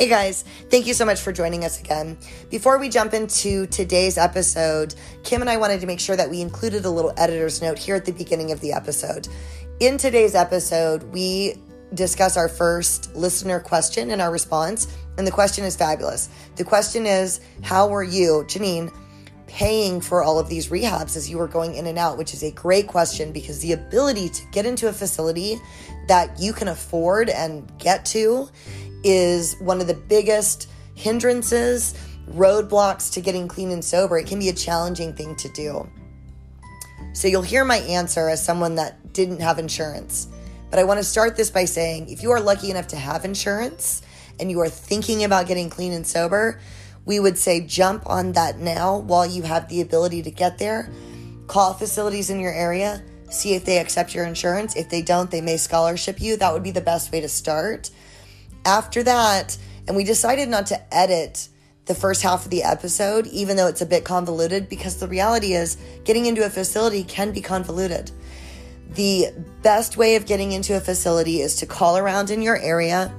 Hey guys, thank you so much for joining us again. Before we jump into today's episode, Kim and I wanted to make sure that we included a little editor's note here at the beginning of the episode. In today's episode, we discuss our first listener question and our response, and the question is fabulous. The question is How were you, Janine, paying for all of these rehabs as you were going in and out? Which is a great question because the ability to get into a facility that you can afford and get to is one of the biggest hindrances, roadblocks to getting clean and sober. It can be a challenging thing to do. So you'll hear my answer as someone that didn't have insurance. But I want to start this by saying if you are lucky enough to have insurance and you are thinking about getting clean and sober, we would say jump on that now while you have the ability to get there. Call facilities in your area, see if they accept your insurance. If they don't, they may scholarship you. That would be the best way to start after that, and we decided not to edit the first half of the episode, even though it's a bit convoluted, because the reality is getting into a facility can be convoluted. The best way of getting into a facility is to call around in your area,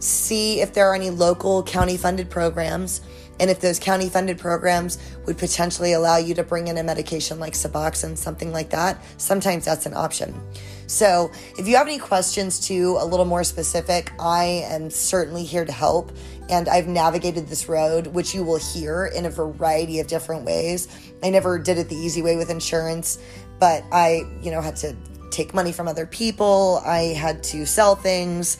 see if there are any local county funded programs, and if those county funded programs would potentially allow you to bring in a medication like Suboxone, something like that. Sometimes that's an option. So, if you have any questions too, a little more specific, I am certainly here to help. And I've navigated this road, which you will hear in a variety of different ways. I never did it the easy way with insurance, but I, you know, had to take money from other people. I had to sell things.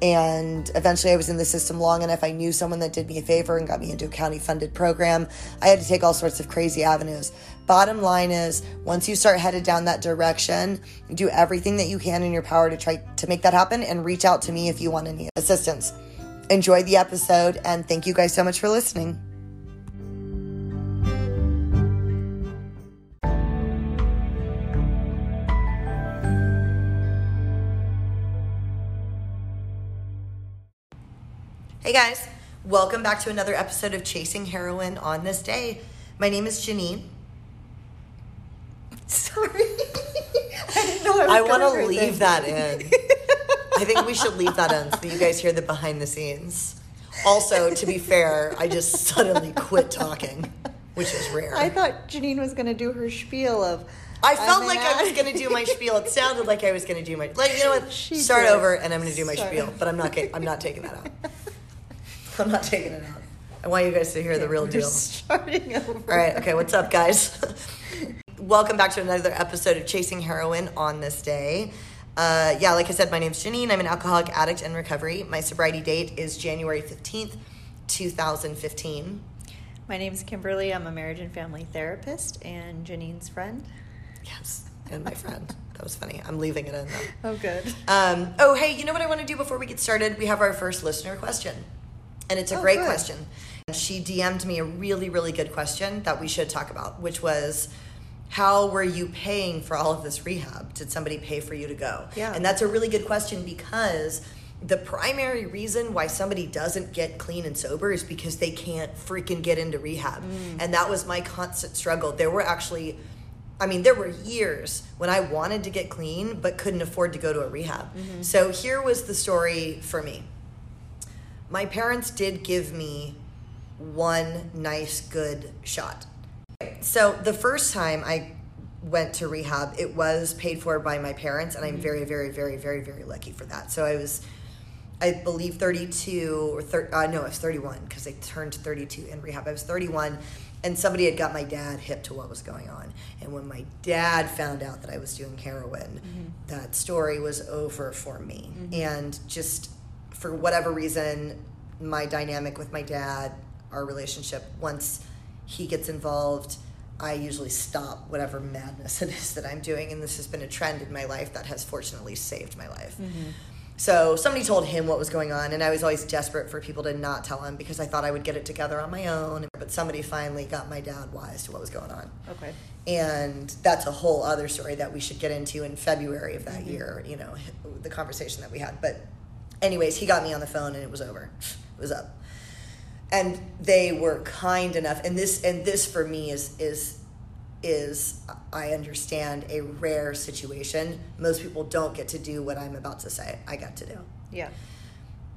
And eventually, I was in the system long enough. I knew someone that did me a favor and got me into a county funded program. I had to take all sorts of crazy avenues. Bottom line is, once you start headed down that direction, do everything that you can in your power to try to make that happen and reach out to me if you want any assistance. Enjoy the episode, and thank you guys so much for listening. Hey guys, welcome back to another episode of Chasing Heroin on this day. My name is Janine. Sorry. I didn't know I, I want to leave that in. I think we should leave that in so that you guys hear the behind the scenes. Also, to be fair, I just suddenly quit talking, which is rare. I thought Janine was going to do her spiel of. I felt I'm like I was going to do my spiel. It sounded like I was going to do my like. You know what? She Start did. over, and I'm going to do my Sorry. spiel. But I'm not. I'm not taking that out. I'm not taking it out. I want you guys to hear the real deal. Starting over. All right. Okay. What's up, guys? Welcome back to another episode of Chasing Heroin on this day. Uh, yeah, like I said, my name's Janine. I'm an alcoholic addict in recovery. My sobriety date is January 15th, 2015. My name's Kimberly. I'm a marriage and family therapist and Janine's friend. Yes. And my friend. That was funny. I'm leaving it in though. Oh, good. Um, oh, hey, you know what I want to do before we get started? We have our first listener question. And it's a Oh, great good. question. She DM'd me a really, really good question that we should talk about, which was how were you paying for all of this rehab? Did somebody pay for you to go? Yeah. And that's a really good question because the primary reason why somebody doesn't get clean and sober is because they can't freaking get into rehab. Mm. And that was my constant struggle. There were actually I mean, there were years when I wanted to get clean but couldn't afford to go to a rehab. Mm-hmm. So here was the story for me. My parents did give me one nice, good shot. So the first time I went to rehab, it was paid for by my parents, and I'm mm-hmm. very, very, very, very, very lucky for that. So I was, I believe, 32 or thir- uh, no, I was 31 because I turned 32 in rehab. I was 31, and somebody had got my dad hip to what was going on. And when my dad found out that I was doing heroin, mm-hmm. that story was over for me. Mm-hmm. And just for whatever reason, my dynamic with my dad, our relationship, once he gets involved, I usually stop whatever madness it is that I'm doing. And this has been a trend in my life that has fortunately saved my life. Mm-hmm. So somebody told him what was going on, and I was always desperate for people to not tell him because I thought I would get it together on my own. But somebody finally got my dad wise to what was going on. Okay. And that's a whole other story that we should get into in February of that mm-hmm. year, you know, the conversation that we had. But, anyways, he got me on the phone and it was over. It was up. And they were kind enough, and this and this for me is is is I understand a rare situation. Most people don't get to do what I'm about to say. I got to do. Yeah.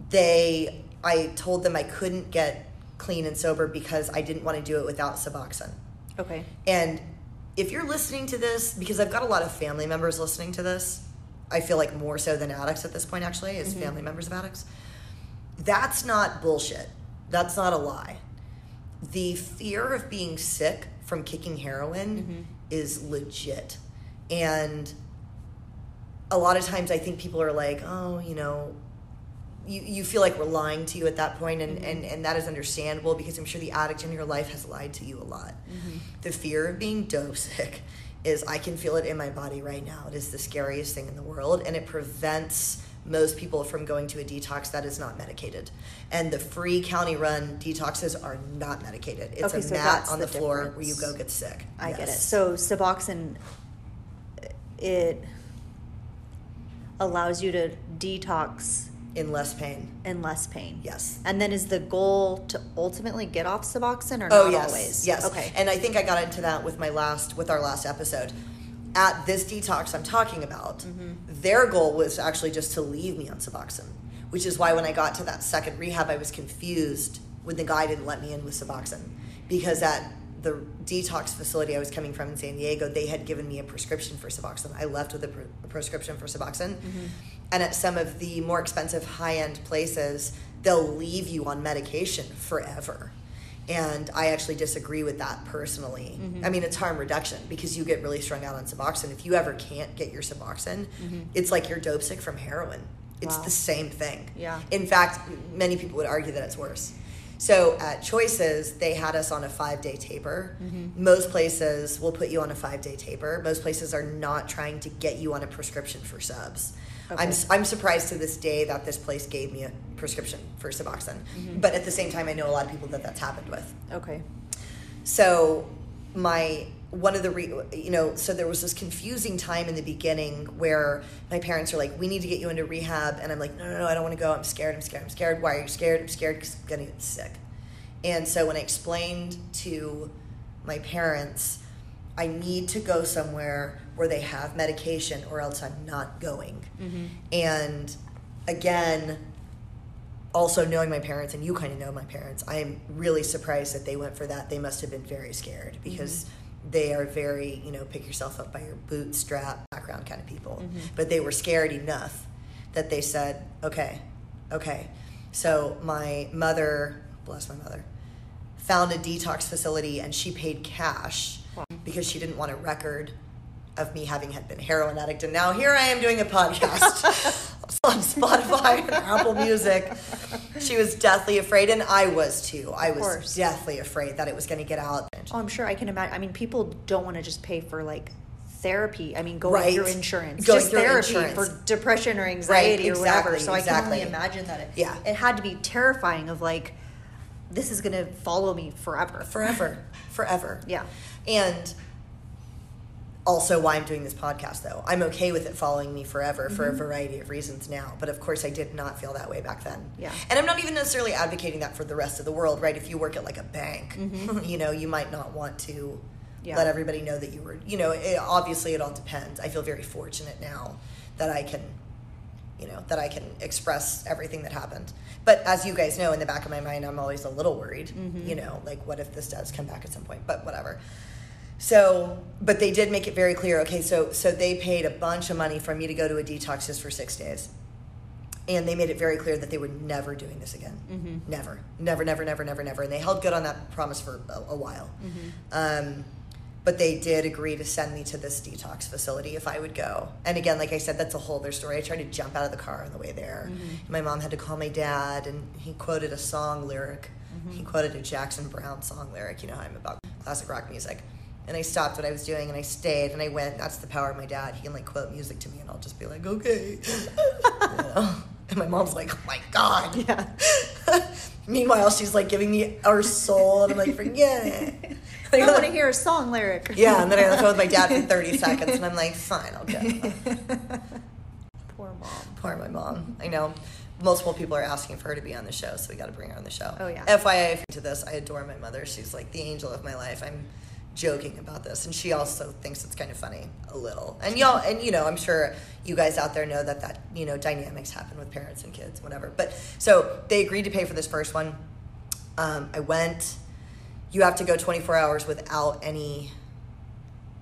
they I told them I couldn't get clean and sober because I didn't want to do it without Suboxone. Okay. And if you're listening to this, because I've got a lot of family members listening to this, I feel like more so than addicts at this point, actually, is mm-hmm. family members of addicts. That's not bullshit. That's not a lie. The fear of being sick from kicking heroin mm-hmm. is legit. And a lot of times I think people are like, oh, you know, you, you feel like we're lying to you at that point and, and, mm-hmm. and that is understandable because I'm sure the addict in your life has lied to you a lot. The fear of being dope sick is I can feel it in my body right now. It is the scariest thing in the world and it prevents most people from going to a detox that is not medicated. And the free county run detoxes are not medicated. It's Okay, a so mat on the, the floor where you go get sick. I get it. So Suboxone, it allows you to detox in less pain. in less pain. Yes. And then is the goal to ultimately get off Suboxone or Oh not yes, always? yes. Okay. And I think I got into that with my last with our last episode. At this detox I'm talking about, Mm-hmm. their goal was actually just to leave me on Suboxone, which is why when I got to that second rehab, I was confused when the guy didn't let me in with Suboxone because at the detox facility I was coming from in San Diego, they had given me a prescription for Suboxone. I left with a, pre- a prescription for Suboxone. Mm-hmm. And at some of the more expensive high end places, they'll leave you on medication forever. And I actually disagree with that personally. Mm-hmm. I mean, it's harm reduction because you get really strung out on Suboxone. If you ever can't get your Suboxone, it's like you're dope sick from heroin. It's Mm-hmm. Wow. the same thing. Yeah. In fact, many people would argue that it's worse. So at Choices, they had us on a five day taper. Mm-hmm. Most places will put you on a five day taper. Most places are not trying to get you on a prescription for subs. I'm, I'm surprised to this day that this place gave me a prescription for Suboxone. Mm-hmm. But at the same time, I know a lot of people that that's happened with. okay. So my one of the re, you know so there was this confusing time in the beginning where my parents are like we need to get you into rehab and i'm like no no no i don't want to go. I'm scared i'm scared i'm scared. Why are you scared? I'm scared because i'm gonna get sick. And so when i explained to my parents i need to go somewhere where they have medication or else i'm not going. Mm-hmm. And again also knowing my parents and you kind of know my parents i'm really surprised that they went for that. They must have been very scared because mm-hmm. They are very you know pick yourself up by your bootstrap background kind of people. Mm-hmm. But they were scared enough that they said okay okay. So my mother bless my mother found a detox facility and she paid cash because she didn't want a record of me having had been heroin addict. And now here I am doing a podcast on Spotify and Apple Music. She was deathly afraid and I was too. I was course. deathly afraid that it was going to get out. Oh, I'm sure I can imagine. I mean, people don't want to just pay for like therapy. I mean, going Right. through insurance, Going just through therapy insurance. for depression or anxiety or whatever. exactly, So I can only imagine that it, Yeah. it had to be terrifying. Of like, this is gonna follow me forever. forever, forever. Yeah. And also why I'm doing this podcast though. I'm okay with it following me forever for Mm-hmm. a variety of reasons now, but of course I did not feel that way back then. Yeah. And I'm not even necessarily advocating that for the rest of the world, right? If you work at like a bank, you know, you might not want to Mm-hmm. Yeah. let everybody know that you were, you know, it, obviously it all depends. I feel very fortunate now that I can you know that I can express everything that happened. But as you guys know, in the back of my mind, I'm always a little worried. Mm-hmm. You know, like what if this does come back at some point? But whatever. So, but they did make it very clear. Okay, so so they paid a bunch of money for me to go to a detox just for six days, and they made it very clear that they were never doing this again. Mm-hmm. Never, never, never, never, never, never. And they held good on that promise for a, a while. Um, but they did agree to send me to this detox facility if I would go. And again, like I said, that's a whole other story. I tried to jump out of the car on the way there. My mom had to call my dad, and he quoted a song lyric. He quoted a Jackson Browne song lyric. You know how I'm about classic rock music. And I stopped what I was doing and I stayed and I went. That's the power of my dad. He can like quote music to me and I'll just be like, okay. And my mom's like, oh my God. Yeah. Meanwhile, she's like giving me her soul and I'm like, forget it. I don't want to hear a song lyric. Yeah, and then I phone with my dad for 30 seconds, and I'm like, fine, I'll go. Poor mom. Poor my mom. I know. Multiple people are asking for her to be on the show, so we got to bring her on the show. Oh, yeah. FYI, to this, I adore my mother. She's like the angel of my life. I'm joking about this, and she also thinks it's kind of funny a little. And y'all, and you know, I'm sure you guys out there know that that you know dynamics happen with parents and kids, whatever. But so they agreed to pay for this first one. Um, I went. You have to go 24 hours without any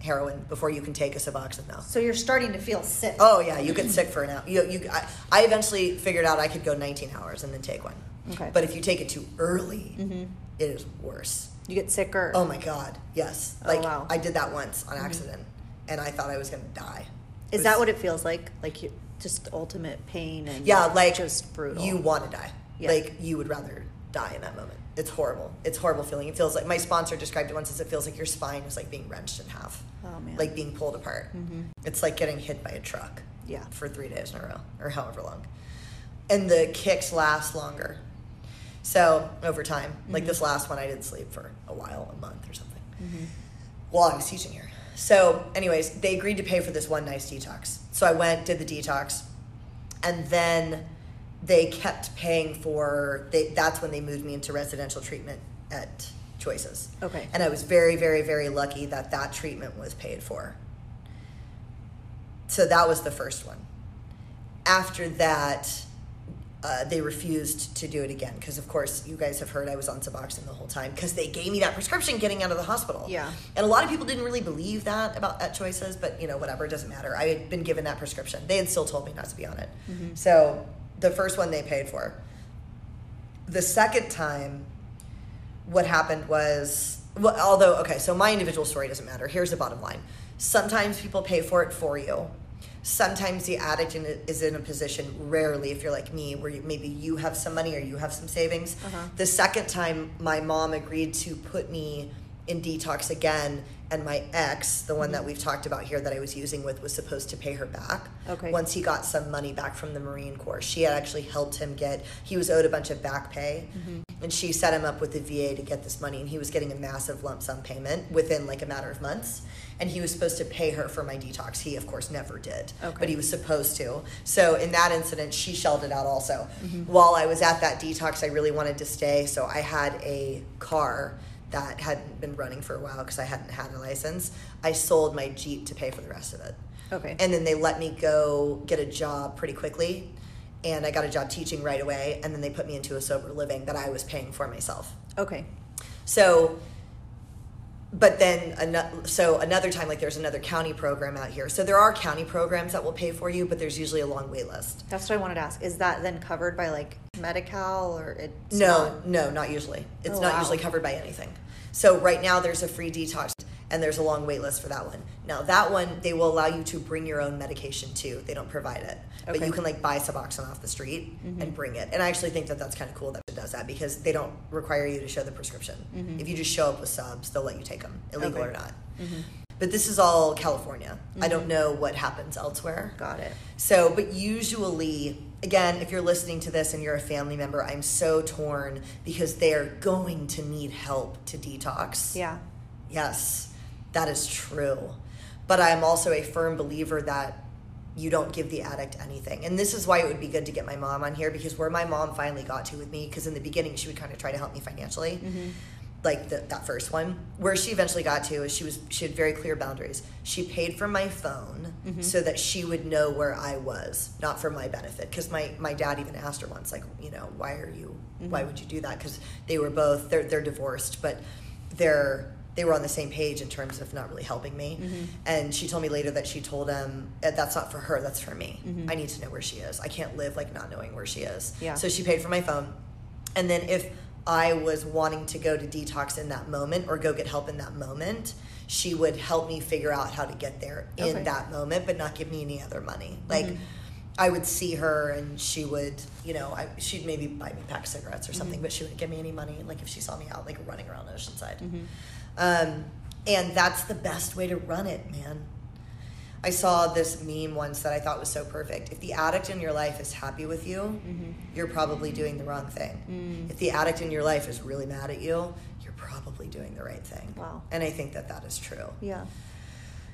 heroin before you can take a Suboxone. So you're starting to feel sick. Oh yeah, you get sick for an hour. You, you, I, I eventually figured out I could go 19 hours and then take one. Okay. But if you take it too early, it is worse. You get sicker. Oh my god, yes. Oh, Like wow. I did that once on mm-hmm. accident, and I thought I was gonna die. It Is that what it feels like? Like you, just ultimate pain and Yeah, like just brutal. You want to die. Yeah. Like you would rather die in that moment. It's horrible. It's a horrible feeling. It feels like my sponsor described it once as it feels like your spine is like being wrenched in half. Oh, man. Like being pulled apart. Mm-hmm. It's like getting hit by a truck. Yeah. For three days in a row or however long, and the kicks last longer. So over time, like this last one, I didn't sleep for a while, a month or something, mm-hmm. while I was teaching here. So, anyways, they agreed to pay for this one nice detox. So I went, did the detox, and then they kept paying for. They, that's when they moved me into residential treatment at Choices. Okay. And I was very, very, very lucky that that treatment was paid for. So that was the first one. After that, uh, they refused to do it again because, of course, you guys have heard I was on Suboxone the whole time because they gave me that prescription getting out of the hospital. Yeah. And a lot of people didn't really believe that about at Choices, but you know, whatever, it doesn't matter. I had been given that prescription. They had still told me not to be on it. So the first one they paid for. The second time, what happened was, well, although, okay, so my individual story doesn't matter. Here's the bottom line sometimes people pay for it for you. Sometimes the addict in, is in a position, rarely, if you're like me, where you, maybe you have some money or you have some savings. Uh-huh. The second time, my mom agreed to put me in detox again, and my ex, the one that mm-hmm. we've talked about here that I was using with, was supposed to pay her back. Okay. Once he got some money back from the Marine Corps, she had actually helped him get. He was owed a bunch of back pay, mm-hmm. and she set him up with the VA to get this money, and he was getting a massive lump sum payment within like a matter of months. And he was supposed to pay her for my detox. He, of course, never did, Okay. but he was supposed to. So in that incident, she shelled it out also. Mm-hmm. While I was at that detox, I really wanted to stay, so I had a car that hadn't been running for a while because I hadn't had a license. I sold my Jeep to pay for the rest of it. Okay. And then they let me go get a job pretty quickly. And I got a job teaching right away. And then they put me into a sober living that I was paying for myself. okay. So, but then, so another time, like there's another county program out here. So there are county programs that will pay for you, but there's usually a long wait list. That's what I wanted to ask. Is that then covered by like Medi-Cal or it's No, not? no, not usually. It's Oh, not wow. usually covered by anything. So right now there's a free detox and there's a long wait list for that one. Now that one they will allow you to bring your own medication too. They don't provide it. But Okay. Mm-hmm. you can like buy Suboxone off the street and bring it. And I actually think that that's kind of cool that it does that because they don't require you to show the prescription. If you just show up with subs, they'll let you take them, illegal Mm-hmm. Okay. or not. Mm-hmm. But this is all California. I don't know what happens elsewhere. Got it. So, but usually, again, if you're listening to this and you're a family member, I'm so torn because they're going to need help to detox. Yeah. Yes, that is true. But I'm also a firm believer that you don't give the addict anything. And this is why it would be good to get my mom on here because where my mom finally got to with me, because in the beginning she would kind of try to help me financially, mm-hmm. like the, that first one, where she eventually got to is she was she had very clear boundaries. She paid for my phone mm-hmm. so that she would know where I was, not for my benefit. Because my my dad even asked her once, like, you know, why are you, why mm-hmm. would you do that? Because they were both they're they're divorced, but they're they were on the same page in terms of not really helping me. Mm-hmm. And she told me later that she told him "Eh, that's not for her, that's for me. I need to know where she is. I can't live like not knowing where she is. Mm-hmm. Yeah. So she paid for my phone. And then if I was wanting to go to detox in that moment or go get help in that moment, she would help me figure out how to get there in Okay. Mm-hmm. that moment, but not give me any other money. Like I would see her and she would, you know, I, she'd maybe buy me a pack of cigarettes or Mm-hmm. something, but she wouldn't give me any money. Like if she saw me out, like running around Oceanside. Mm-hmm. Um, and that's the best way to run it, man. I saw this meme once that I thought was so perfect. If the addict in your life is happy with you, Mm-hmm. you're probably doing the wrong thing. Mm. If the addict in your life is really mad at you, you're probably doing the right thing. Wow. And I think that that is true. Yeah.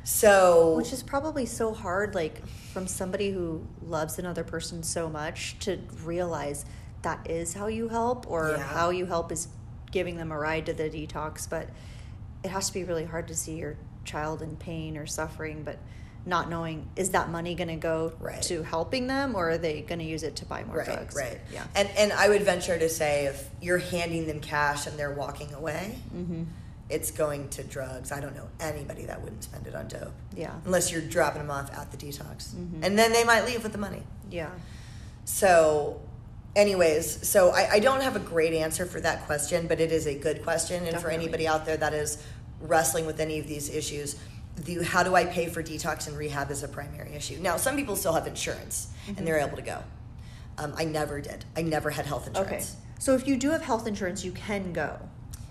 So, Which is probably so hard, like from somebody who loves another person so much to realize that is how you help, or Yeah. how you help is giving them a ride to the detox. But it has to be really hard to see your child in pain or suffering, but not knowing is that money going to go Right. to helping them or are they going to use it to buy more right, drugs? right. Yeah. And and I would venture to say if you're handing them cash and they're walking away, Mm-hmm. it's going to drugs. I don't know anybody that wouldn't spend it on dope. Yeah. Unless you're dropping them off at the detox, Mm-hmm. and then they might leave with the money. Yeah. So, anyways, so I, I don't have a great answer for that question, but it is a good question. And for anybody out there that is wrestling with any of these issues, the how do I pay for detox and rehab is a primary issue. Now, some people still have insurance and mm-hmm. they're able to go. Um, I never did. I never had health insurance. Okay. insurance. So if you do have health insurance, you can go.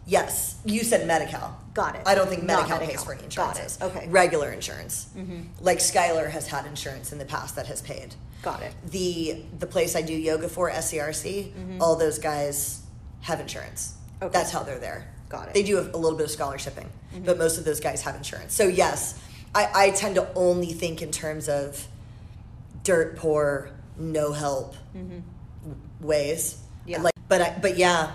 Yes, you said Medi-Cal. Got it. I don't think Medi-Cal, Medi-Cal. pays for any Got it. Okay. Regular insurance. Mm-hmm. Like Skylar has had insurance in the past that has paid. Got it. the the place I do yoga for, SCRC, mm-hmm. all those guys have insurance. Okay. That's how they're there. Got it. They do have a little bit of scholarshiping, mm-hmm. but most of those guys have insurance. So yes, I, I tend to only think in terms of dirt poor, no help mm-hmm. ways. Yeah. Like, but I, but yeah,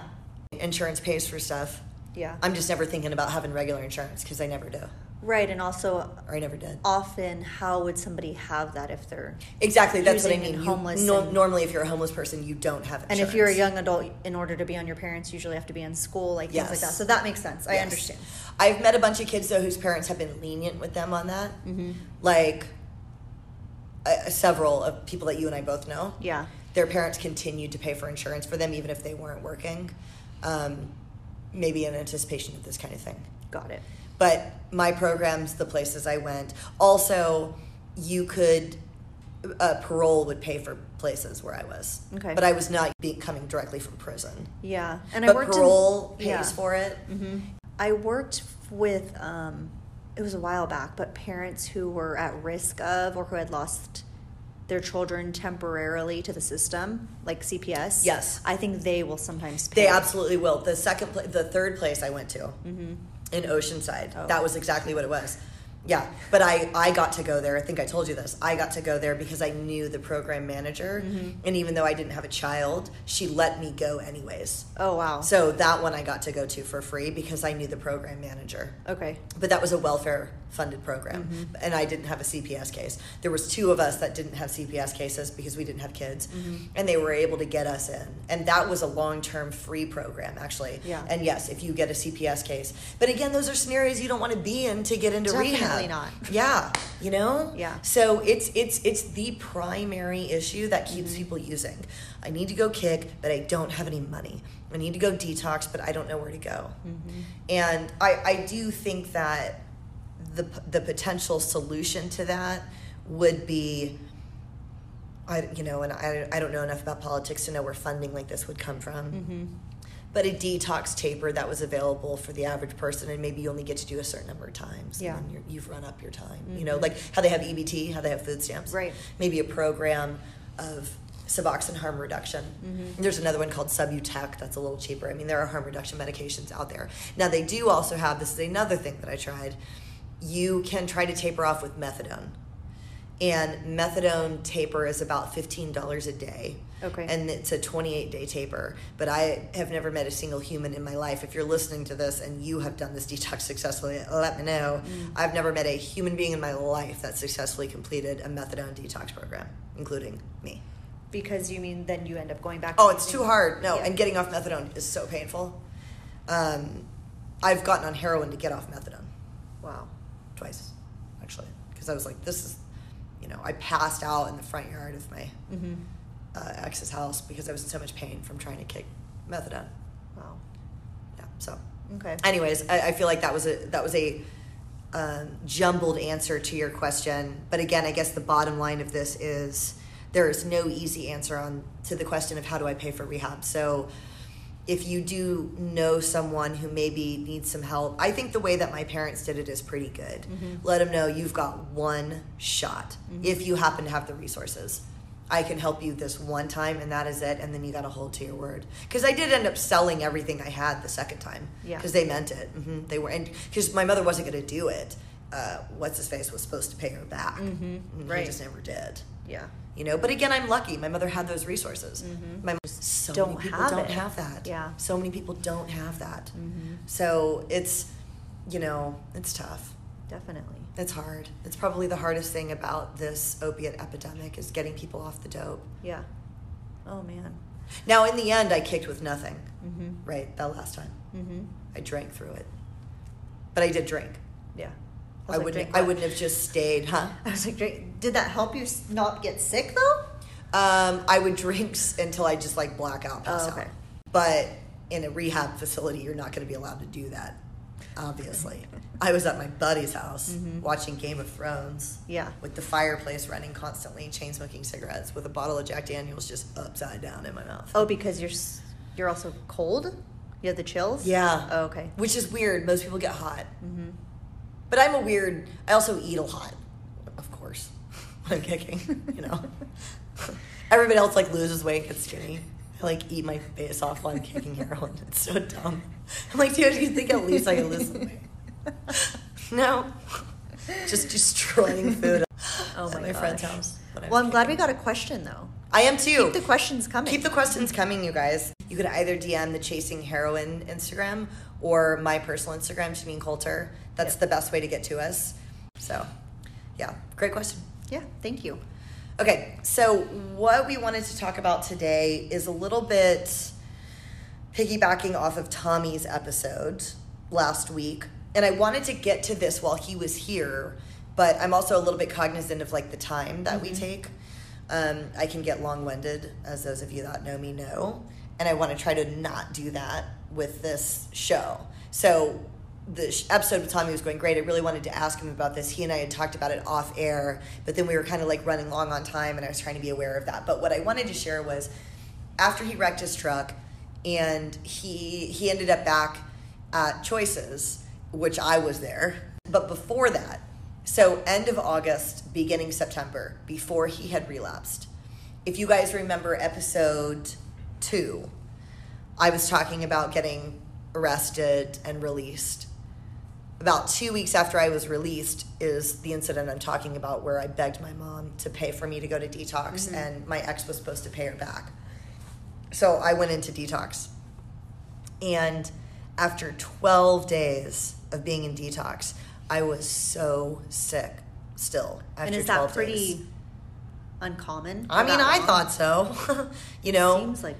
insurance pays for stuff. Yeah. I'm just never thinking about having regular insurance because I never do, right. And also, or I never did. often, how would somebody have that if they're. Exactly, that's what I mean. and You- homeless and- normally, if you're a homeless person, you don't have And if you're a young adult, in order to be on your parents, usually have to be in school, like things like Yes. that. So that makes sense. I understand. I've met a bunch of kids though whose parents have been lenient with them on that. Mm-hmm. Like uh, several of people that you and I both know. Yeah. Their parents continued to pay for insurance for them even if they weren't working, um, maybe in anticipation of this kind of thing. Got it. But my programs, the places I went, also you could uh, parole would pay for places where I was. Okay. But I was not being coming directly from prison. Yeah. And I worked parole in, pays yeah. for it. I worked with, um, it was a while back, but parents who were at risk of or who had lost their children temporarily to the system, like CPS. Yes. I think they will sometimes pay. They absolutely will. The second, pla- the third place I went to in Oceanside, Oh. that was exactly what it was. Yeah, but I I got to go there. I think I told you this. I got to go there because I knew the program manager, mm-hmm. and even though I didn't have a child, she let me go anyways. Oh, wow. So that one I got to go to for free because I knew the program manager. okay. But that was a welfare funded program, Mm-hmm. and I didn't have a CPS case. There was two of us that didn't have CPS cases because we didn't have kids, Mm-hmm. and they were able to get us in. And that was a long term free program actually. Yeah. And yes, if you get a CPS case, but again, those are scenarios you don't want to be in to get into rehab. Definitely rehab. not. Yeah, you know. Yeah. So it's it's it's the primary issue that keeps Mm-hmm. people using. I need to go kick, but I don't have any money. I need to go detox, but I don't know where to go. Mm-hmm. And I, I do think that the the potential solution to that would be I you know and I, I don't know enough about politics to know where funding like this would come from Mm-hmm. but a detox taper that was available for the average person and maybe you only get to do a certain number of times Yeah. and you're, you've run up your time you know like how they have EBT how they have food stamps Right. maybe a program of Suboxone harm reduction. Mm-hmm. There's another one called Subutex that's a little cheaper. I mean, there are harm reduction medications out there. Now, they do also have this is another thing that I tried. You can try to taper off with methadone. And methadone taper is about $15 a day. Okay. And it's a 28 day taper. But I have never met a single human in my life. If you're listening to this and you have done this detox successfully, let me know. Mm. I've never met a human being in my life that successfully completed a methadone detox program, including me. Because you mean then you end up going back. Oh, to it's too hard. No, Yeah. and getting off methadone is so painful. Um, I've gotten on heroin to get off methadone Wow. Twice, actually, because I was like, this is, you know, I passed out in the front yard of my Mm-hmm. uh, ex's house because I was in so much pain from trying to kick methadone. Wow. Yeah. So, Okay. anyways, I, I feel like that was a that was a um, jumbled answer to your question. But again, I guess the bottom line of this is there is no easy answer on to the question of how do I pay for rehab. So if you do know someone who maybe needs some help, I think the way that my parents did it is pretty good. Let them know you've got one shot if you happen to have the resources. I can help you this one time and that is it, and then you got to hold to your word. Because I did end up selling everything I had the second time. Yeah. Because they meant it. Mm-hmm. They were, and because my mother wasn't going to do it. Uh, what's his face was supposed to pay her back. And Right. He just never did. Yeah. You know, but again, I'm lucky. My mother had those resources. My so don't many people have don't it. have that. Yeah. So many people don't have that. So it's you know, it's tough. Definitely. It's hard. It's probably the hardest thing about this opiate epidemic is getting people off the dope. Yeah. Oh man. Now, in the end, I kicked with nothing. Mm-hmm. Right, that last time Mm-hmm. I drank through it, but I did drink. Yeah. I, like, wouldn't. I wouldn't have just stayed, huh? I was like, drink. Did that help you not get sick though? Um, I would drink until I just like black out, pass Oh, okay. out. But in a rehab facility, you're not going to be allowed to do that. Obviously, I was at my buddy's house Mhm. watching Game of Thrones. Yeah. With the fireplace running constantly, chain smoking cigarettes with a bottle of Jack Daniels just upside down in my mouth. Oh, because you're you're also cold. You have the chills. Yeah. Oh, okay. Which is weird. Most people get hot. Mm-hmm. But I'm a weird. I also eat a lot, of course, when I'm kicking. You know, everybody else like loses weight, gets skinny. I like eat my face off while I'm kicking heroin. It's so dumb. I'm like, dude, do you think at least I can lose some weight? No, just destroying food. Oh at my my friend's house. I'm Well, I'm glad we got a question though. I am too. Keep the questions coming. Keep the questions coming, you guys. You could either DM the Chasing Heroin Instagram or my personal Instagram, Janine Coulter. That's Yep. the best way to get to us. So, yeah, great question. Yeah. Thank you. Okay, so what we wanted to talk about today is a little bit piggybacking off of Tommy's episode last week. And I wanted to get to this while he was here, but I'm also a little bit cognizant of like the time that we take. Um, I can get long winded, as those of you that know me know. And I want to try to not do that with this show. So the episode with Tommy was going great. I really wanted to ask him about this. He and I had talked about it off air, but then we were kind of like running long on time, and I was trying to be aware of that. But what I wanted to share was after he wrecked his truck, and he he ended up back at Choices, which I was there. But before that, so end of August, beginning September, before he had relapsed. If you guys remember episode two, I was talking about getting arrested and released. About two weeks after I was released is the incident I'm talking about where I begged my mom to pay for me to go to detox mm-hmm. and my ex was supposed to pay her back. So I went into detox. And after 12 days of being in detox, I was so sick still. After and is 12 that pretty days. uncommon? I mean, I long? thought so. you know, seems like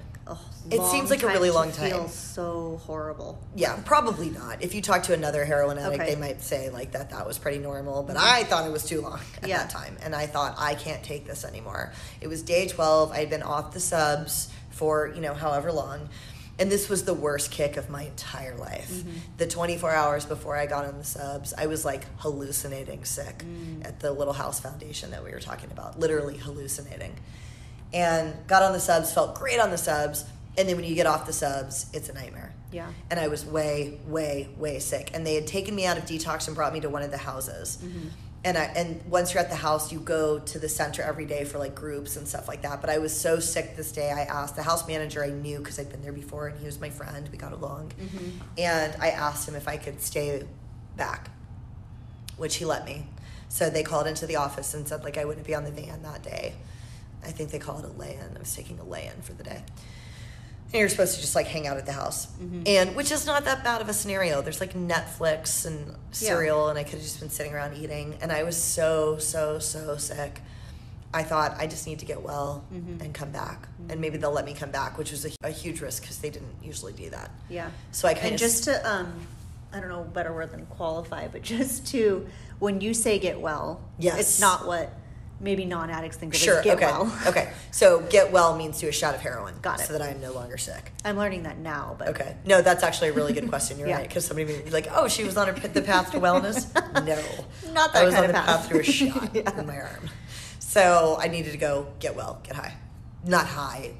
It seems like a really long Feel Feels so horrible. Yeah, probably not. If you talk to another heroin addict, Okay. they might say like that that was pretty normal, but mm-hmm. I thought it was too long at Yeah. that time, and I thought I can't take this anymore. It was day twelve. I had been off the subs for you know however long, and this was the worst kick of my entire life. Mm-hmm. The twenty four hours before I got on the subs, I was like hallucinating sick mm. at the Little House Foundation that we were talking about, literally hallucinating and got on the subs, felt great on the subs, and then when you get off the subs, it's a nightmare. Yeah. And I was way, way, way sick. And they had taken me out of detox and brought me to one of the houses. Mm-hmm. And I and once you're at the house, you go to the center every day for like groups and stuff like that. But I was so sick this day. I asked the house manager I knew because I'd been there before, and he was my friend. We got along, mm-hmm. and I asked him if I could stay back, which he let me. So they called into the office and said like I wouldn't be on the van that day. I think they call it a lay-in. I was taking a lay-in for the day. And you're supposed to just like hang out at the house, mm-hmm. and which is not that bad of a scenario. There's like Netflix and cereal, and I could have just been sitting around eating. And I was so so so sick. I thought I just need to get well mm-hmm. and come back, and mm-hmm. maybe they'll let me come back, which was a, a huge risk because they didn't usually do that. Yeah. So I kind and of just to um, I don't know a better word than qualify, but just to when you say get well, Yes. it's not what maybe non-addicts think of sure as get okay well. okay. So get well means do a shot of heroin, Got it. so that I'm no longer sick. I'm learning that now, but Okay. No, that's actually a really good question. You're Yeah. right. Because somebody may be like, oh, she was on her, the path to wellness. No. Not that I was kind on of the path. path to a shot Yeah. in my arm. So I needed to go get well, get high. Not high.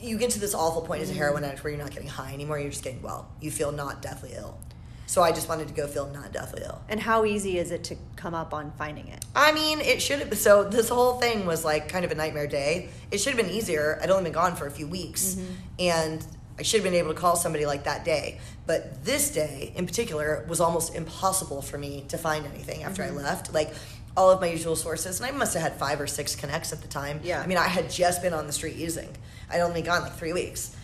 You get to this awful point as a heroin addict where you're not getting high anymore. You're just getting well. You feel not deathly ill. So I just wanted to go feel not deathly ill. And how easy is it to come up on finding it? I mean, it should have. So this whole thing was like kind of a nightmare day. It should have been easier. I'd only been gone for a few weeks, and I should have been able to call somebody like that day. But this day in particular was almost impossible for me to find anything after I left. Like all of my usual sources, and I must have had five or six connects at the time. Yeah. I mean, I had just been on the street using. I'd only gone like three weeks.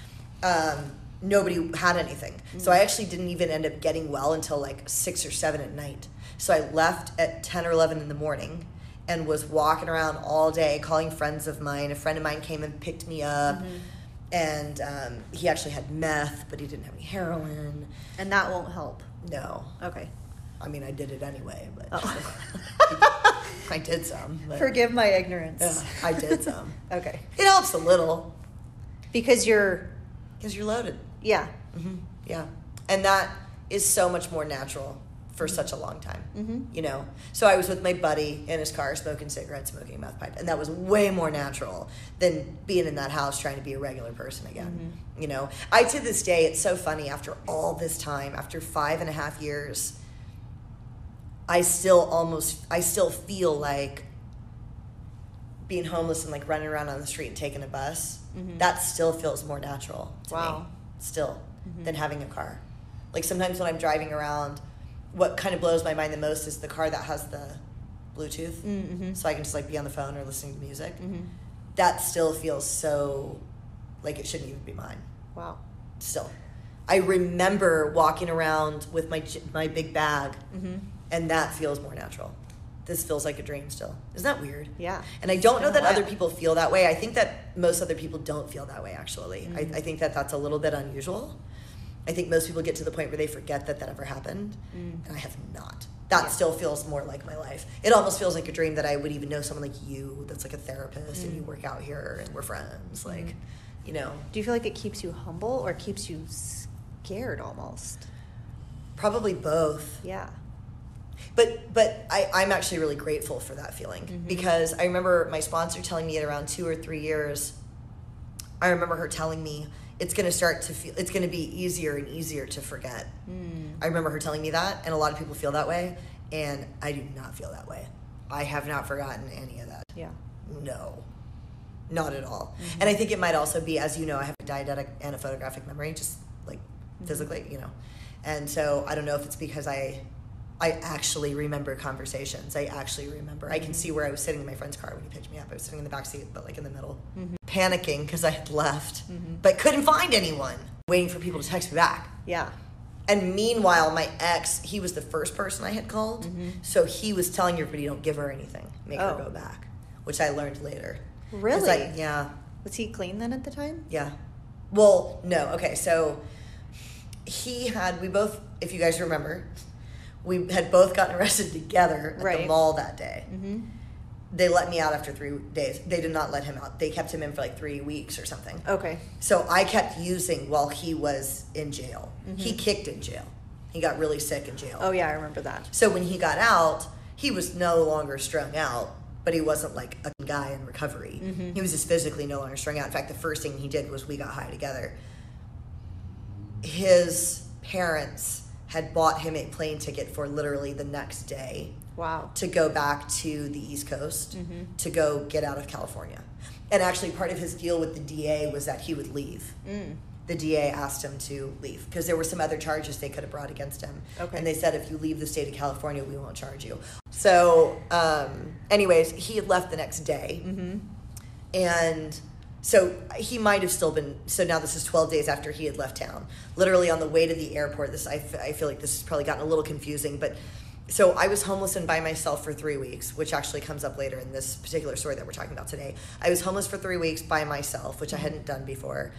Um, nobody had anything. So I actually didn't even end up getting well until like six or seven at night. So I left at 10 or 11 in the morning and was walking around all day calling friends of mine. A friend of mine came and picked me up. And um, he actually had meth, but he didn't have any heroin. And that won't help. No. Okay. I mean, I did it anyway, but Oh. I did some. But, Forgive my ignorance. Yeah, I did some. Okay. It helps a little Because you're, because you're loaded. Yeah. hmm Yeah. And that is so much more natural for such a long time. Mhm. You know? So I was with my buddy in his car smoking cigarettes, smoking a mouth pipe. And that was way more natural than being in that house trying to be a regular person again. You know? I, to this day, it's so funny after all this time, after five and a half years, I still almost, I still feel like being homeless and like running around on the street and taking a bus, that still feels more natural to me. Still, than having a car. Like sometimes when I'm driving around, what kind of blows my mind the most is the car that has the Bluetooth, Mm-hmm. so I can just like be on the phone or listening to music. Mm-hmm. That still feels so like it shouldn't even be mine. Wow. Still, I remember walking around with my my big bag, Mm-hmm. and that feels more natural. This feels like a dream still. Isn't that weird? Yeah. And I don't know that other people feel that way. I think that most other people don't feel that way, actually. Mm-hmm. I, I think that that's a little bit unusual. I think most people get to the point where they forget that that ever happened, Mm. and I have not. That Yeah. still feels more like my life. It almost feels like a dream that I would even know someone like you that's like a therapist and you Mm. work out here and we're friends. Like, you know, Do you feel like it keeps you humble or keeps you scared almost? probably both. Yeah. But but I, I'm actually really grateful for that feeling Mhm. because I remember my sponsor telling me at around two or three years, I remember her telling me it's gonna start to feel it's gonna be easier and easier to forget. Mm. I remember her telling me that, and a lot of people feel that way, and I do not feel that way. I have not forgotten any of that. Yeah. No, not at all. And I think it might also be, as you know, I have an eidetic and a photographic memory, just like physically, you know. And so I don't know if it's because I, I actually remember conversations. I actually remember. I can see where I was sitting in my friend's car when he picked me up. I was sitting in the back seat, but like in the middle, mm-hmm. panicking because I had left, mm-hmm. but couldn't find anyone. Waiting for people to text me back. Yeah. And meanwhile, my ex, he was the first person I had called. Mm-hmm. So he was telling everybody, don't give her anything, make her Oh. go back, which I learned later. Really? I- yeah, Was he clean then at the time? yeah. Well, no, okay, so he had, we both, if you guys remember, we had both gotten arrested together at the mall that day. Mm-hmm. They let me out after three days. They did not let him out. They kept him in for like three weeks or something. Okay. So I kept using while he was in jail. He kicked in jail. He got really sick in jail. Oh yeah, I remember that. So when he got out, he was no longer strung out, but he wasn't like a guy in recovery. He was just physically no longer strung out. In fact, the first thing he did was we got high together. His parents had bought him a plane ticket for literally the next day Wow. to go back to the East Coast to go get out of California. And actually, part of his deal with the DA was that he would leave. Mm. The DA asked him to leave because there were some other charges they could have brought against him. Okay. And they said, if you leave the state of California, we won't charge you. So, um, anyways, he had left the next day. Mm-hmm. And so he might have still been. So now this is 12 days after he had left town. Literally on the way to the airport. This I, f- I feel like this has probably gotten a little confusing, but so I was homeless and by myself for three weeks, which actually comes up later in this particular story that we're talking about today. I was homeless for three weeks by myself, which I mm-hmm. hadn't done before.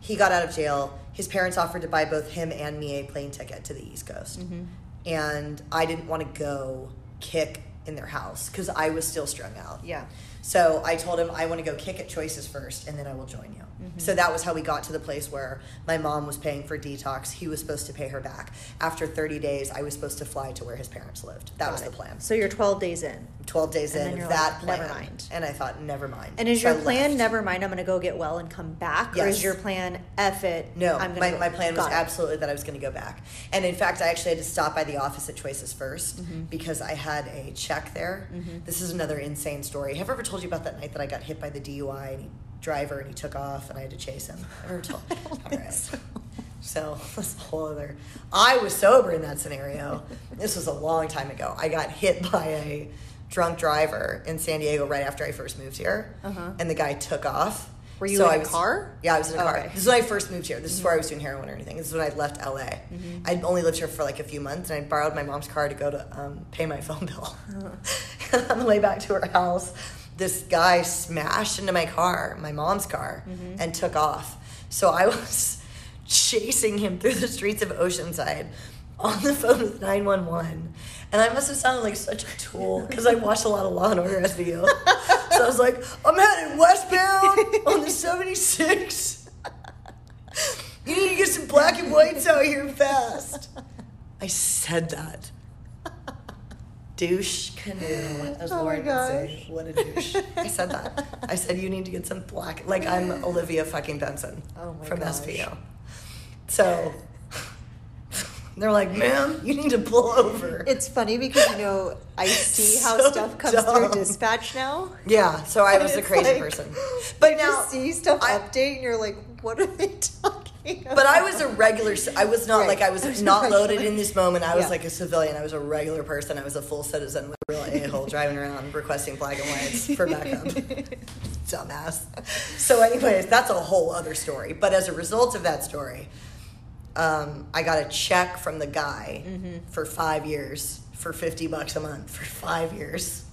He got out of jail. His parents offered to buy both him and me a plane ticket to the East Coast, mm-hmm. and I didn't want to go kick in their house because I was still strung out. Yeah. So I told him I want to go kick at Choices first, and then I will join you. So that was how we got to the place where my mom was paying for detox. He was supposed to pay her back. After 30 days, I was supposed to fly to where his parents lived. That was Got the plan. So you're 12 days in. 12 days And in then of you're that like, plan. never mind. And I thought, never mind. And is So your I plan left. never mind? I'm going to go get well and come back, or Yes. is your plan F it? No, I'm gonna my, go- my plan was it. absolutely that I was going to go back. And in fact, I actually had to stop by the office at Choices 1st Mm-hmm. because I had a check there. This is another insane story. Have I ever told you about that night that I got hit by the DUI and he, driver and he took off and I had to chase him? Ever told? All right. So that's a whole other. I was sober in that scenario. This was a long time ago. I got hit by a drunk driver in San Diego right after I first moved here, Uh-huh. and the guy took off. Were you So in I a was- car? Yeah, I was in a car. Okay. This is when I first moved here. This is where I was doing heroin or anything. This is when I left LA. Mm-hmm. I'd only lived here for like a few months, and I borrowed my mom's car to go to um, pay my phone bill. and on the way back to her house, this guy smashed into my car, my mom's car, Mm-hmm. and took off. So I was chasing him through the streets of Oceanside on the phone with 911. And I must have sounded like such a tool because I watched a lot of Law and Order SVU. so I was like, I'm headed westbound on the 76. You need to get some black and whites out here fast. I said that. Douche canoe, as Oh Lauren would say. What a douche. I said that. I said you need to get some black. Like I'm Olivia fucking Benson Oh my from gosh. SVU. So they're like, ma'am, you need to pull over. It's funny because you know I see how stuff comes dumb. through dispatch now. yeah, so I was a crazy like- person. But now, see stuff I- update and you're like, what are they talking about? But I was a regular. I was not Right. like I was not loaded in this moment. I was Yeah. like a civilian. I was a regular person. I was a full citizen with a real a hole driving around requesting black and whites for backup. Dumbass. So, anyways, that's a whole other story. But as a result of that story, um, I got a check from the guy Mm-hmm. for five years for fifty bucks a month for five years.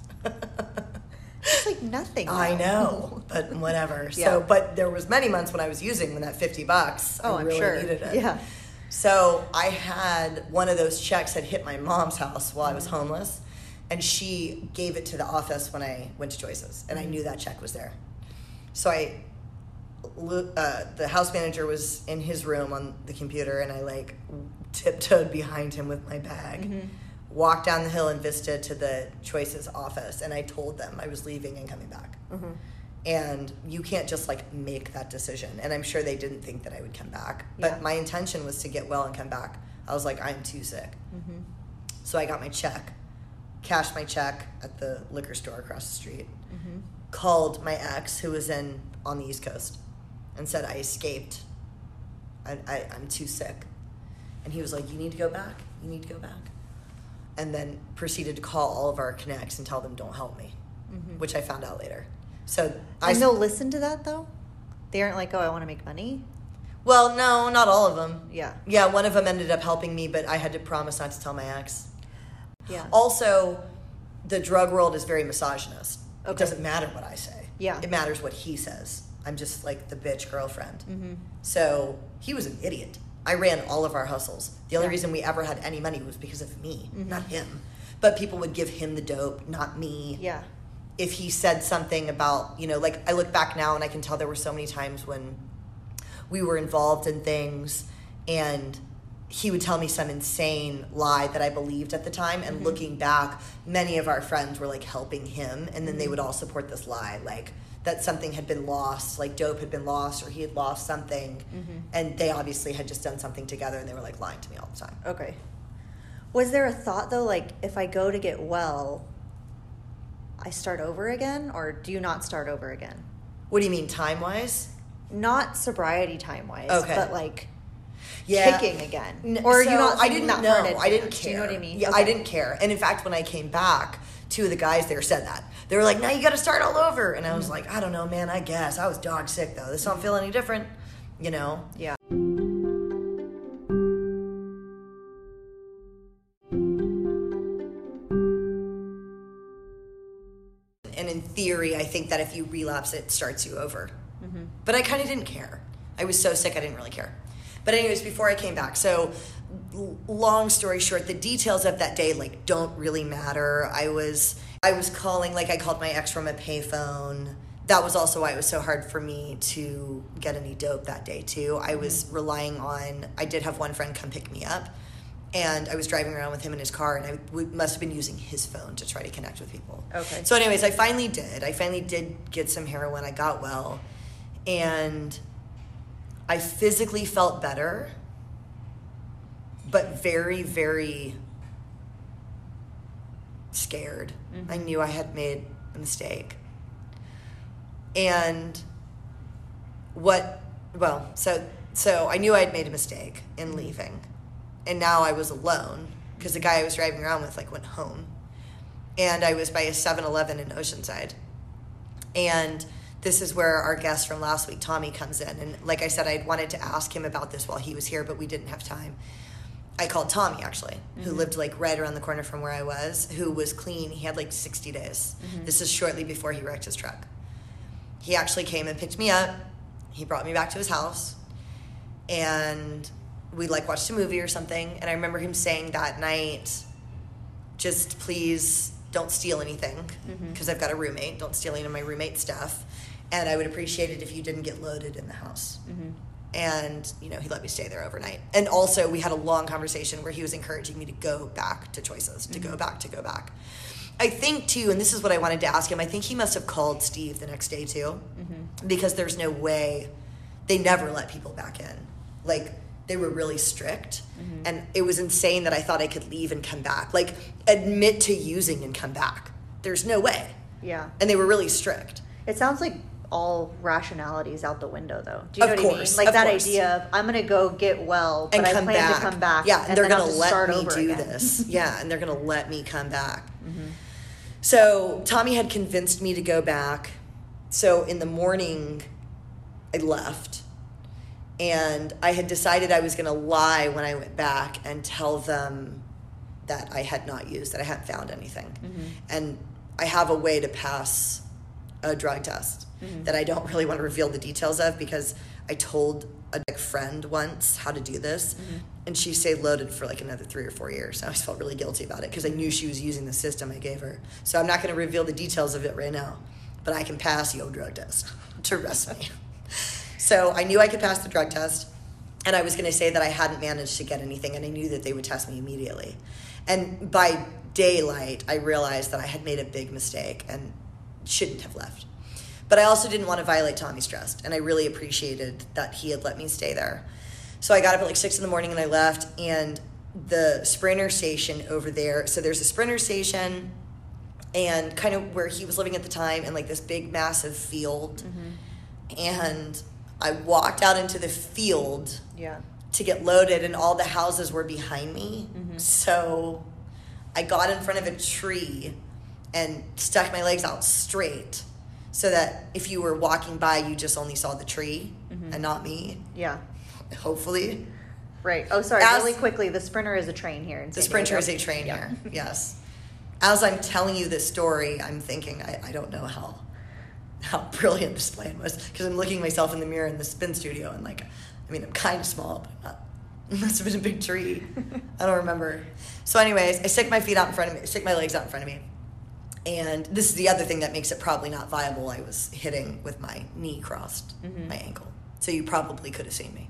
It's like nothing. I know, but whatever. Yeah. So, but there was many months when I was using when that fifty bucks. Oh, I I'm really sure. needed it. Yeah. So I had one of those checks had hit my mom's house while I Mm-hmm. was homeless, and she gave it to the office when I went to Choices, and I Mm-hmm. knew that check was there. So I, uh, the house manager was in his room on the computer, and I like tiptoed behind him with my bag, Mm-hmm. Walked down the hill in Vista to the Choices office, and I told them I was leaving and coming back. Mm-hmm. And you can't just like make that decision. And I'm sure they didn't think that I would come back. But Yeah. my intention was to get well and come back. I was like, I'm too sick. Mm-hmm. So I got my check, cashed my check at the liquor store across the street, Mm-hmm. called my ex who was in on the East Coast, and said I escaped. I, I I'm too sick, and he was like, you need to go back. You need to go back, and then proceeded to call all of our connects and tell them don't help me, which I found out later. So I Mm-hmm. They'll listen to that though. They aren't like, oh, I want to make money. well no not all of them. Yeah. Yeah, one of them ended up helping me, but I had to promise not to tell my ex. Yeah. Also, the drug world is very misogynist. It doesn't matter what I say. Yeah. It matters what he says. I'm just like the bitch girlfriend. Mm-hmm. So he was an idiot. I ran all of our hustles. The only Yeah. reason we ever had any money was because of me, Mhm. not him. But people would give him the dope, not me. Yeah. If he said something about, you know, like I look back now and I can tell there were so many times when we were involved in things and he would tell me some insane lie that I believed at the time. And looking back, many of our friends were like helping him, and then they would all support this lie, like that something had been lost, like dope had been lost, or he had lost something. Mm-hmm. And they obviously had just done something together, and they were like lying to me all the time. Okay. Was there a thought though, like if I go to get well, I start over again, or do you not start over again? What do you mean, time wise? Not sobriety time wise, Okay. but like Yeah. kicking again, or are you not? I didn't know. I didn't care. Do you know what I mean? Yeah, I didn't care. And in fact, when I came back, two of the guys there said that they were like, "Now you got to start all over." And I was like, "I don't know, man. I guess I was dog sick though. This don't feel any different." You know. Yeah. And in theory, I think that if you relapse, it starts you over. Mm-hmm. But I kind of didn't care. I was so sick, I didn't really care. But anyways, before I came back, so long story short, the details of that day like don't really matter. I was I was calling like I called my ex from a payphone. That was also why it was so hard for me to get any dope that day too. I was mm-hmm. relying on. I did have one friend come pick me up, and I was driving around with him in his car, and I w- must have been using his phone to try to connect with people. Okay. So, anyways, I finally did. I finally did get some heroin. I got well, and I physically felt better, but very, very scared. I mm-hmm. knew I had made a mistake. And what well, so so I knew I had made a mistake in mm-hmm. leaving. And now I was alone because the guy I was driving around with like went home. And I was by a 7-Eleven in Oceanside. And this is where our guest from last week, Tommy, comes in. And like I said, I wanted to ask him about this while he was here, but we didn't have time. I called Tommy actually, who mm-hmm. lived like right around the corner from where I was, who was clean. He had like 60 days. Mm-hmm. This is shortly before he wrecked his truck. He actually came and picked me up. He brought me back to his house and we like watched a movie or something. And I remember him saying that night, just please don't steal anything mm-hmm. because I've got a roommate. Don't steal any of my roommate's stuff. And I would appreciate it if you didn't get loaded in the house. And, you know, he let me stay there overnight. And also, we had a long conversation where he was encouraging me to go back to choices, to go mm-hmm. back, to go back. I think, too, and this is what I wanted to ask him, I think he must have called Steve the next day, too, mm-hmm. because there's no way they never let people back in. Like, they were really strict. Mm-hmm. And it was insane that I thought I could leave and come back. Like, admit to using and come back. There's no way. Yeah. And they were really strict. It sounds like all rationalities out the window, though. Do you know Of what course, I mean? Like that course. idea of I'm gonna go get well, but and I plan back. to come back. Yeah, and, they're gonna let me do again. this. yeah, and they're gonna let me come back. Mm-hmm. So Tommy had convinced me to go back. So in the morning, I left, and I had decided I was gonna lie when I went back and tell them that I had not used, that I hadn't found anything, mm-hmm. and I have a way to pass a drug test Mm-hmm. that I don't really want to reveal the details of because I told a friend once how to do this, mm-hmm. and she stayed loaded for like another three or four years. I always felt really guilty about it because I knew she was using the system I gave her. So I'm not going to reveal the details of it right now, but I can pass your drug test to arrest me. so I knew I could pass the drug test, and I was going to say that I hadn't managed to get anything, and I knew that they would test me immediately. And by daylight, I realized that I had made a big mistake and shouldn't have left. But I also didn't want to violate Tommy's trust, and I really appreciated that he had let me stay there. So I got up at like six in the morning and I left, and the sprinter station over there. So there's a sprinter station, and kind of where he was living at the time, and like this big massive field. Mm-hmm. And I walked out into the field Yeah. to get loaded and all the houses were behind me. Mm-hmm. So I got in front of a tree and stuck my legs out straight so that if you were walking by, you just only saw the tree mm-hmm. and not me, Yeah. hopefully. Right. Oh, sorry. As- really quickly, the sprinter is a train here. The sprinter is a train Yeah. here, yes. As I'm telling you this story, I'm thinking, I, I don't know how how brilliant this plan was because I'm looking myself in the mirror in the spin studio and like, I mean, I'm kind of small, but not. Must have been a big tree. I don't remember. So, anyways, I stick my feet out in front of me, stick my legs out in front of me. And this is the other thing that makes it probably not viable. I was hitting with my knee crossed mm-hmm. my ankle. So you probably could have seen me.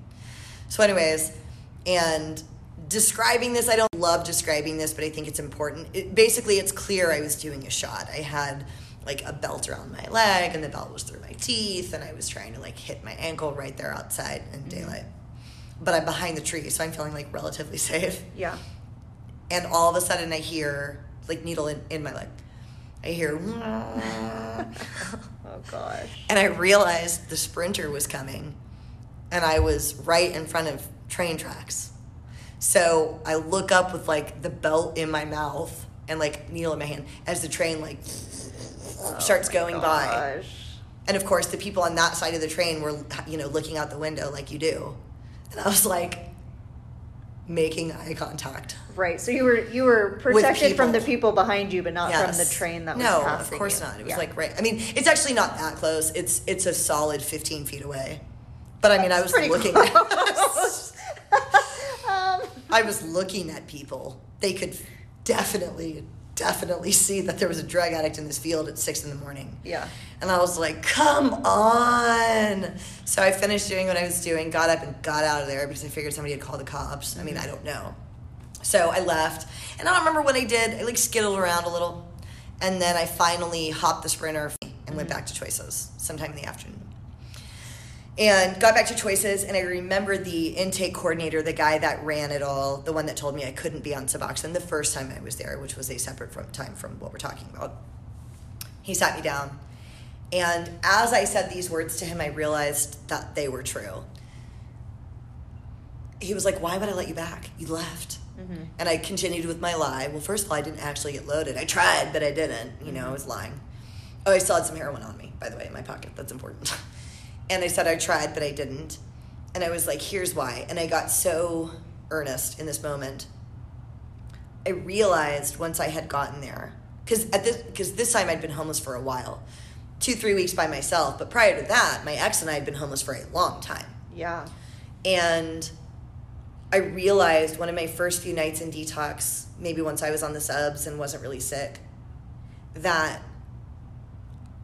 So, anyways, and describing this, I don't love describing this, but I think it's important. It, basically, it's clear I was doing a shot. I had like a belt around my leg, and the belt was through my teeth, and I was trying to like hit my ankle right there outside in mm-hmm. daylight. But I'm behind the tree, so I'm feeling like relatively safe. Yeah. And all of a sudden, I hear like needle in, in my leg. I hear, Oh gosh. and I realized the sprinter was coming, and I was right in front of train tracks. So I look up with like the belt in my mouth and like needle in my hand as the train like oh, starts going by. And of course, the people on that side of the train were, you know, looking out the window like you do. And I was like making eye contact. Right. So you were you were protected from the people. behind you, but not from the train that was no, passing of course you. not. It was Yeah. like right. I mean, it's actually not that close. It's it's a solid 15 feet away. But I mean, I was looking. close. um, I was looking at people. They could definitely, definitely see that there was a drug addict in this field at six in the morning. yeah. And I was like, come on. So I finished doing what I was doing, got up and got out of there because I figured somebody had called the cops. I mean, I mm-hmm. don't know. So I left. And I don't remember what I did. I like skittled around a little. And then I finally hopped the sprinter and went mm-hmm. back to Choices sometime in the afternoon. And got back to Choices, and I remember the intake coordinator, the guy that ran it all, the one that told me I couldn't be on Suboxone the first time I was there, which was a separate from time from what we're talking about. He sat me down, and as I said these words to him, I realized that they were true. He was like, Why would I let you back? You left. Mm-hmm. And I continued with my lie. Well, first of all, I didn't actually get loaded. I tried, but I didn't. You know, mm-hmm. I was lying. Oh, I still had some heroin on me. by the way, in my pocket. That's important. And I said I tried, but I didn't. And I was like, here's why. And I got so earnest in this moment. I realized once I had gotten there, because at this because this time I'd been homeless for a while, two three weeks by myself. But prior to that, my ex and I had been homeless for a long time. Yeah. And I realized one of my first few nights in detox, maybe once I was on the subs and wasn't really sick, that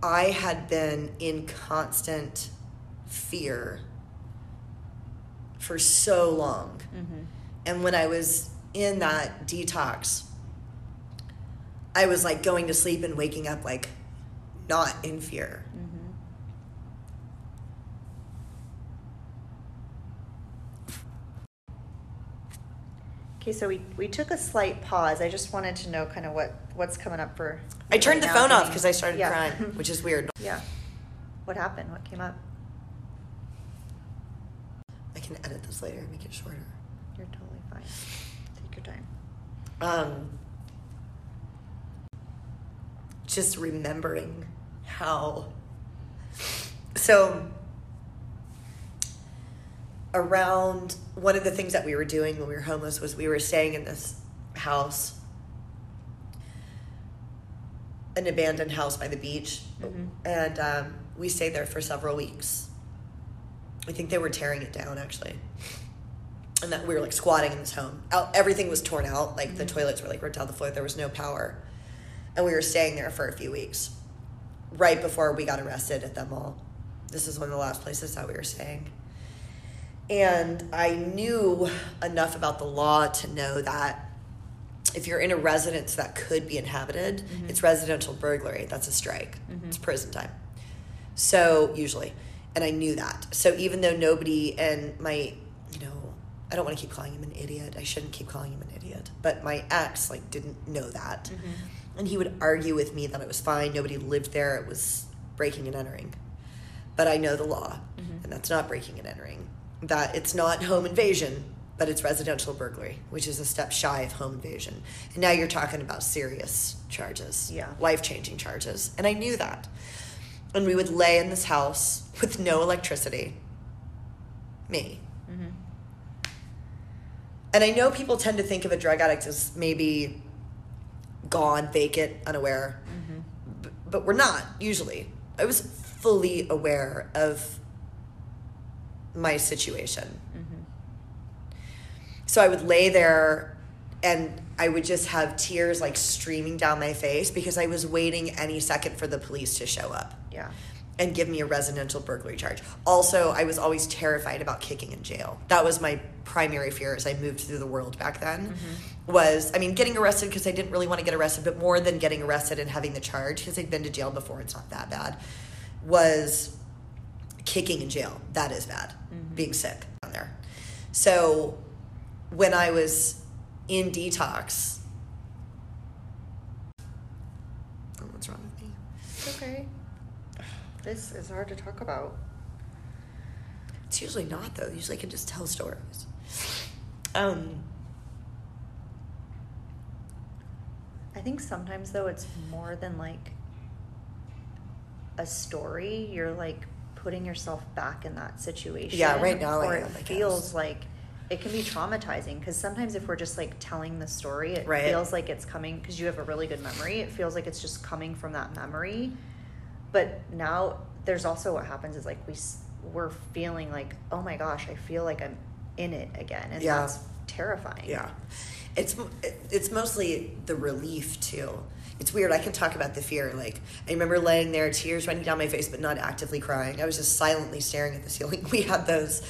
I had been in constant fear for so long. Mm-hmm. And when I was in that detox, I was like going to sleep and waking up like not in fear. Mm-hmm. Okay, so we, we took a slight pause. I just wanted to know kind of what what's coming up for. I turned the right phone off because I started Yeah. crying, which is weird. yeah. What happened? What came up? Can edit this later and make it shorter. You're totally fine. Take your time. Um, just remembering how. So, around one of the things that we were doing when we were homeless was we were staying in this house, an abandoned house by the beach, Mhm. and um, we stayed there for several weeks. I think they were tearing it down actually and that we were like squatting in this home. Out, everything was torn out. Like the mm-hmm. toilets were like ripped out the floor. There was no power, and we were staying there for a few weeks, right before we got arrested at that mall. This is one of the last places that we were staying, and I knew enough about the law to know that if you're in a residence that could be inhabited, mm-hmm. it's residential burglary. That's a strike. Mm-hmm. It's prison time. So usually, and I knew that. So even though nobody and my, you know, I don't want to keep calling him an idiot. I shouldn't keep calling him an idiot. But my ex like didn't know that, mm-hmm. and he would argue with me that it was fine. Nobody lived there. It was breaking and entering. But I know the law, mm-hmm. and that's not breaking and entering. That it's not home invasion, but it's residential burglary, which is a step shy of home invasion. And now you're talking about serious charges, Yeah. life changing charges. And I knew that. And we would lay in this house with no electricity. Me. Mm-hmm. And I know people tend to think of a drug addict as maybe gone, vacant, unaware. Mm-hmm. B- but we're not, usually. I was fully aware of my situation. Mm-hmm. So I would lay there and I would just have tears like streaming down my face because I was waiting any second for the police to show up Yeah. and give me a residential burglary charge. Also, I was always terrified about kicking in jail. That was my primary fear as I moved through the world back then. Mm-hmm. Was I mean getting arrested because I didn't really want to get arrested, but more than getting arrested and having the charge because I'd been to jail before. It's not that bad. Was kicking in jail. That is bad. Mm-hmm. Being sick down there. So when I was in detox, oh, what's wrong with me? It's okay. This is hard to talk about. It's usually not though. Usually I can just tell stories. Um, I think sometimes though it's more than like a story. You're like putting yourself back in that situation. Yeah, right now or it feels like it can be traumatizing because sometimes if we're just like telling the story, it Right. feels like it's coming because you have a really good memory. It feels like it's just coming from that memory. But now there's also what happens is like we we're feeling like oh my gosh, I feel like I'm in it again, and Yeah. that's terrifying. yeah, it's it's mostly the relief too. It's weird. I can talk about the fear. Like I remember laying there, tears running down my face, but not actively crying. I was just silently staring at the ceiling. We had those,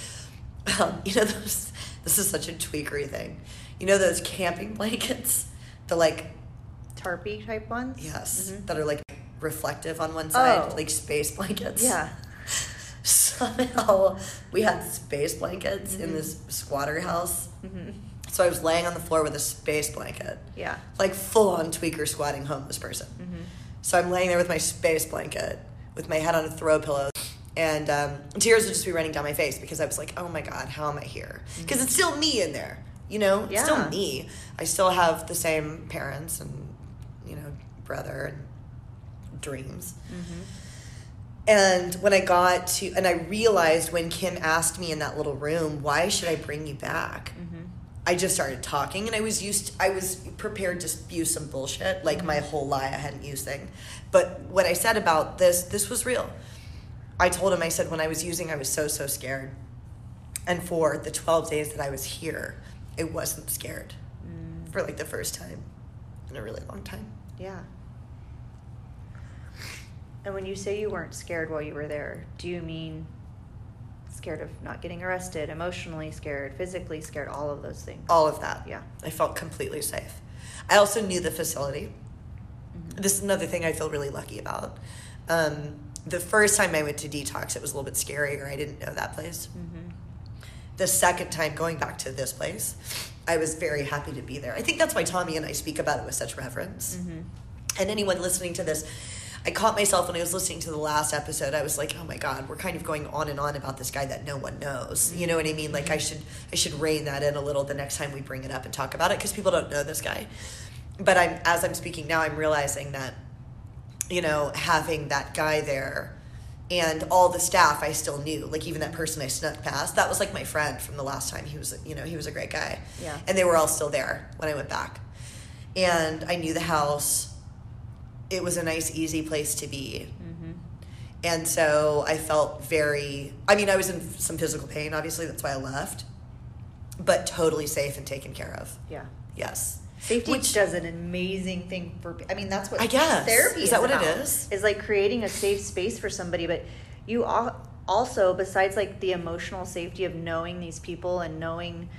um, you know, those. This is such a tweakery thing. You know those camping blankets, the like Tarpy type ones. yes, Mhm. that are like reflective on one side, Oh. like space blankets. Yeah. somehow we had space blankets in mm-hmm. this squatter house. Mm-hmm. So I was laying on the floor with a space blanket, Yeah. like full on tweaker squatting homeless person. Mm-hmm. So I'm laying there with my space blanket, with my head on a throw pillow, and um, tears would just be running down my face because I was like, oh my god, how am I here? Because it's still me in there, you know? It's still me. I still have the same parents and, you know, brother and dreams. Mm-hmm. And when I got to, and I realized when Kim asked me in that little room, why should I bring you back? Mm-hmm. I just started talking and I was used, I was prepared to spew some bullshit, like my mm-hmm. whole lie I hadn't used thing. But what I said about this, this was real. I told him, I said, when I was using, I was so, so scared. And for the 12 days that I was here, it wasn't scared mm. for like the first time in a really long time. Yeah. And when you say you weren't scared while you were there, do you mean scared of not getting arrested, emotionally scared, physically scared, all of those things? All of that. Yeah. I felt completely safe. I also knew the facility. Mm-hmm. This is another thing I feel really lucky about. Um, the first time I went to detox, it was a little bit scarier. I didn't know that place. Mm-hmm. The second time going back to this place, I was very happy to be there. I think that's why Tommy and I speak about it with such reverence. Mm-hmm. And anyone listening to this, I caught myself when I was listening to the last episode. I was like, "Oh my god, we're kind of going on and on about this guy that no one knows." You know what I mean? Like I should I should rein that in a little the next time we bring it up and talk about it because people don't know this guy. But I'm as I'm speaking now, I'm realizing that you know having that guy there and all the staff I still knew, like even that person I snuck past, that was like my friend from the last time. He was, you know, he was a great guy. Yeah. And they were all still there when I went back. And I knew the house. It was a nice, easy place to be. Mm-hmm. And so I felt very, I mean, I was in some physical pain, obviously, that's why I left, but totally safe and taken care of. Yeah. Yes. Safety Which- does an amazing thing for. I mean, that's what I guess. therapy Is that what it is? Is like creating a safe space for somebody, but you al- also, besides like the emotional safety of knowing these people and knowing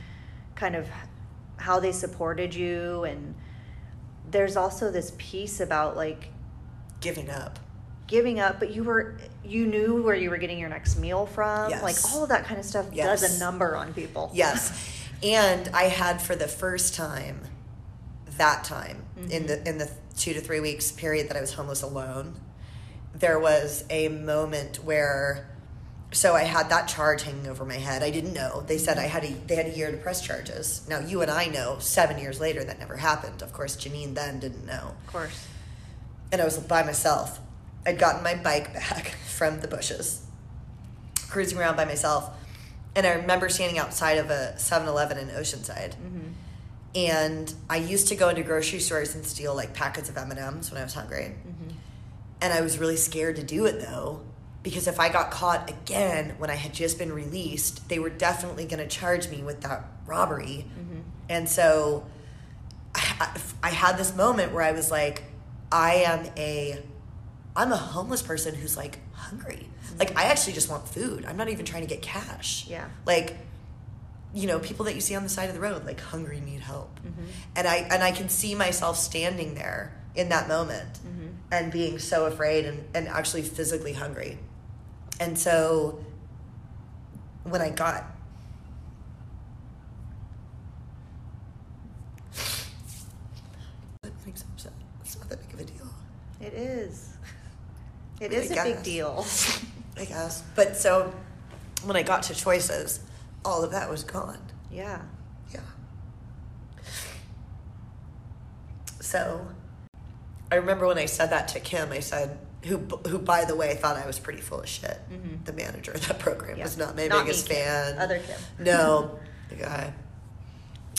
kind of how they supported you, and there's also this piece about like Giving up. giving up, but you were you knew where you were getting your next meal from, Yes. like all of that kind of stuff Yes. does a number on people. Yes. And I had for the first time that time in the mm-hmm. in the 2 to 3 weeks period that I was homeless alone there was a moment where so I had that charge hanging over my head. I didn't know. They said I had a they had a year to press charges. Now you and I know 7 years later that never happened. Of course Janine then didn't know. Of course. And I was by myself. I'd gotten my bike back from the bushes, cruising around by myself. And I remember standing outside of a 7 Eleven in Oceanside. Mm-hmm. And I used to go into grocery stores and steal like packets of M&Ms when I was hungry. Mm-hmm. And I was really scared to do it though, because if I got caught again when I had just been released, they were definitely going to charge me with that robbery. And so I, I had this moment where I was like, I am a, I'm a homeless person who's like hungry. Like I actually just want food. I'm not even trying to get cash. Yeah. Like, you know, people that you see on the side of the road, like hungry, need help. Mm-hmm. And I and I can see myself standing there in that moment Mm-hmm. and being so afraid and, and actually physically hungry. And so when I got that makes upset. It's not that big of a deal. It is. It I is a big deal. I guess. But so when I got to choices, all of that was gone. yeah. Yeah. So I remember when I said that to Kim, I said, who, who by the way, thought I was pretty full of shit. The manager of that program was not my Not me, biggest Kim. fan. Other Kim. No, the guy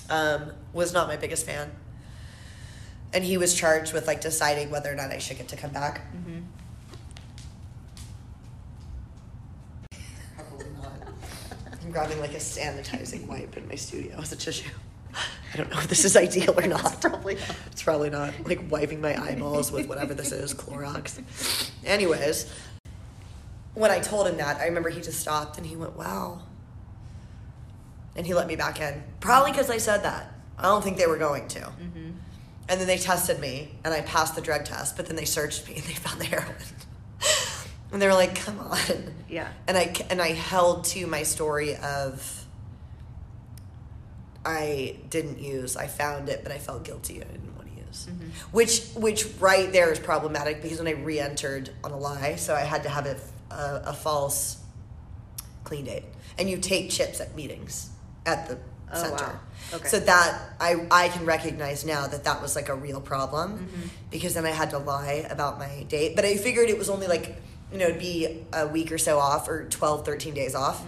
um, was not my biggest fan. And he was charged with like deciding whether or not I should get to come back. Mm-hmm. Probably not. I'm grabbing like a sanitizing wipe in my studio as a tissue. I don't know if this is ideal or not. probably not. It's probably not. Like wiping my eyeballs with whatever this is, Clorox. Anyways, when I told him that, I remember he just stopped and he went, "Wow." And he let me back in. Probably because I said that. I don't think they were going to. Mm-hmm. And then they tested me, and I passed the drug test. But then they searched me, and they found the heroin. and they were like, "Come on." Yeah. And I and I held to my story of I didn't use. I found it, but I felt guilty. I didn't want to use. Which which right there is problematic because when I re-entered on a lie, so I had to have a, a, a false clean date. And you take chips at meetings at the Oh, center. wow. Okay. So that I I can recognize now that that was like a real problem Mm-hmm. because then I had to lie about my date. But I figured it was only like you know, it'd be a week or so off or 12, 13 days off.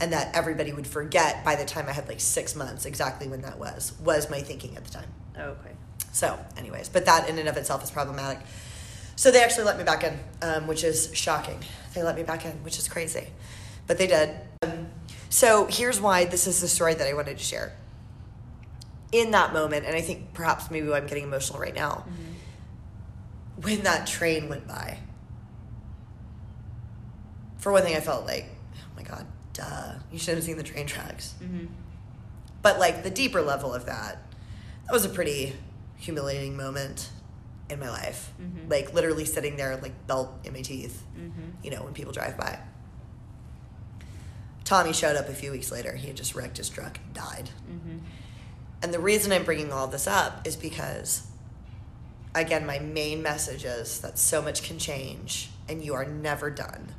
And that everybody would forget by the time I had like six months exactly when that was, was my thinking at the time. Okay. So, anyways, but that in and of itself is problematic. So they actually let me back in, um, which is shocking. They let me back in, which is crazy, but they did. Um, so here's why this is the story that I wanted to share. In that moment, and I think perhaps maybe I'm getting emotional right now, when that train went by. For one thing, I felt like, oh my god, duh, you should have seen the train tracks. Mm-hmm. But like the deeper level of that, that was a pretty humiliating moment in my life. Mm-hmm. Like literally sitting there, like belt in my teeth, mm-hmm. you know, when people drive by. Tommy showed up a few weeks later. He had just wrecked his truck and died. And the reason I'm bringing all this up is because, again, my main message is that so much can change and you are never done.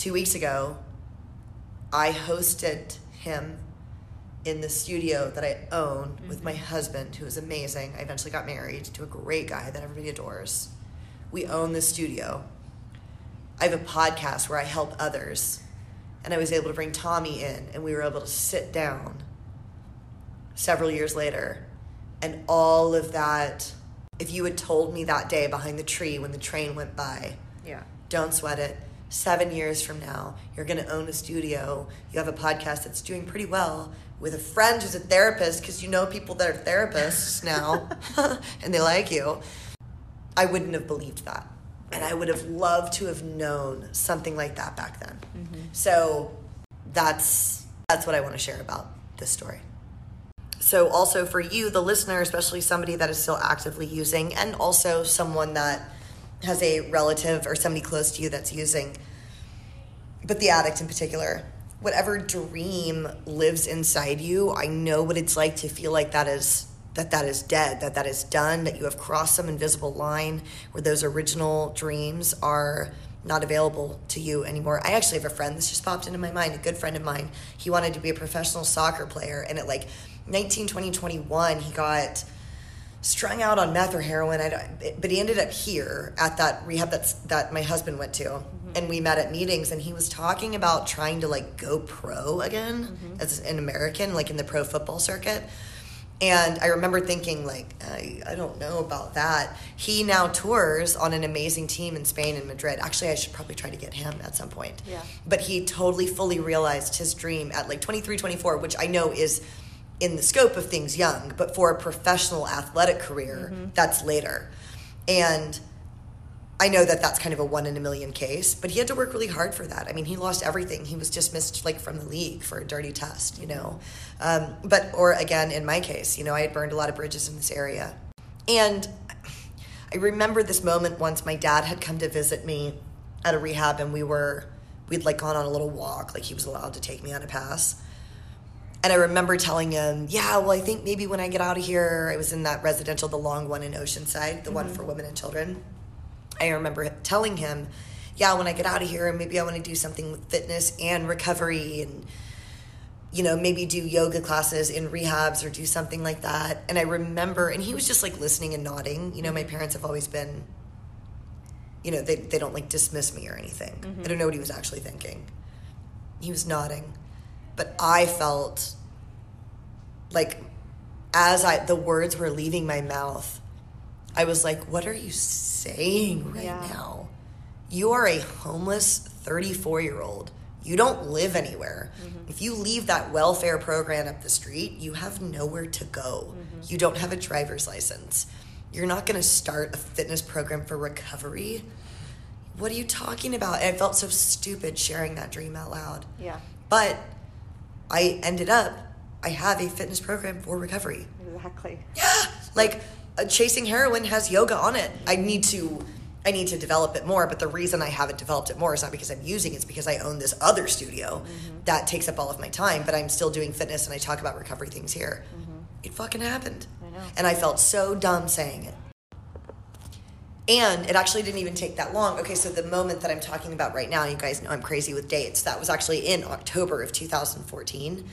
Two weeks ago, I hosted him in the studio that I own with my mm-hmm. husband, who is amazing. I eventually got married to a great guy that everybody adores. We own the studio. I have a podcast where I help others. And I was able to bring Tommy in, and we were able to sit down several years later. And all of that, if you had told me that day behind the tree when the train went by, Yeah. don't sweat it. Seven years from now, you're going to own a studio. You have a podcast that's doing pretty well with a friend who's a therapist because you know people that are therapists now and they like you. I wouldn't have believed that. And I would have loved to have known something like that back then. Mm-hmm. So that's that's what I want to share about this story. So also for you, the listener, especially somebody that is still actively using, and also someone that has a relative or somebody close to you that's using, but the addict in particular, whatever dream lives inside you, I know what it's like to feel like that is that that is dead, that that is done, that you have crossed some invisible line where those original dreams are not available to you anymore. I actually have a friend this just popped into my mind, a good friend of mine. He wanted to be a professional soccer player and at like 19, 20, 21, he got strung out on meth or heroin. I but he ended up here at that rehab that's that my husband went to, mm-hmm. and we met at meetings. And he was talking about trying to like go pro again mm-hmm. as an American, like in the pro football circuit. And I remember thinking, like, I, I don't know about that. He now tours on an amazing team in Spain and Madrid. Actually, I should probably try to get him at some point. Yeah. But he totally fully realized his dream at like 23, 24, which I know is in the scope of things young, but for a professional athletic career, that's later. And I know that that's kind of a one in a million case, but he had to work really hard for that. I mean, he lost everything. He was dismissed like from the league for a dirty test, you know. Um, but or again, in my case, you know, I had burned a lot of bridges in this area, and I remember this moment once. My dad had come to visit me at a rehab, and we were we'd like gone on a little walk. Like he was allowed to take me on a pass. And I remember telling him, yeah, well, I think maybe when I get out of here, I was in that residential, the long one in Oceanside, the one mm-hmm. for women and children. I remember telling him, yeah, when I get out of here, maybe I want to do something with fitness and recovery and, you know, maybe do yoga classes in rehabs or do something like that. And I remember, and he was just like listening and nodding. You know, my mm-hmm. parents have always been, you know, they, they don't like dismiss me or anything. I mm-hmm. don't know what he was actually thinking. He was nodding. But I felt like as I the words were leaving my mouth, I was like, what are you saying right Yeah. now? You are a homeless 34 year old. You don't live anywhere. Mm-hmm. If you leave that welfare program up the street, you have nowhere to go. Mm-hmm. You don't have a driver's license. You're not going to start a fitness program for recovery. What are you talking about? And I felt so stupid sharing that dream out loud. Yeah. But I ended up, I have a fitness program for recovery. Exactly. Yeah, like uh, chasing heroin has yoga on it. I need to, I need to develop it more. But the reason I haven't developed it more is not because I'm using it; it's because I own this other studio that takes up all of my time. But I'm still doing fitness and I talk about recovery things here. It fucking happened, I know. and I felt so dumb saying it. And it actually didn't even take that long. Okay, so the moment that I'm talking about right now, you guys know I'm crazy with dates. That was actually in October of 2014.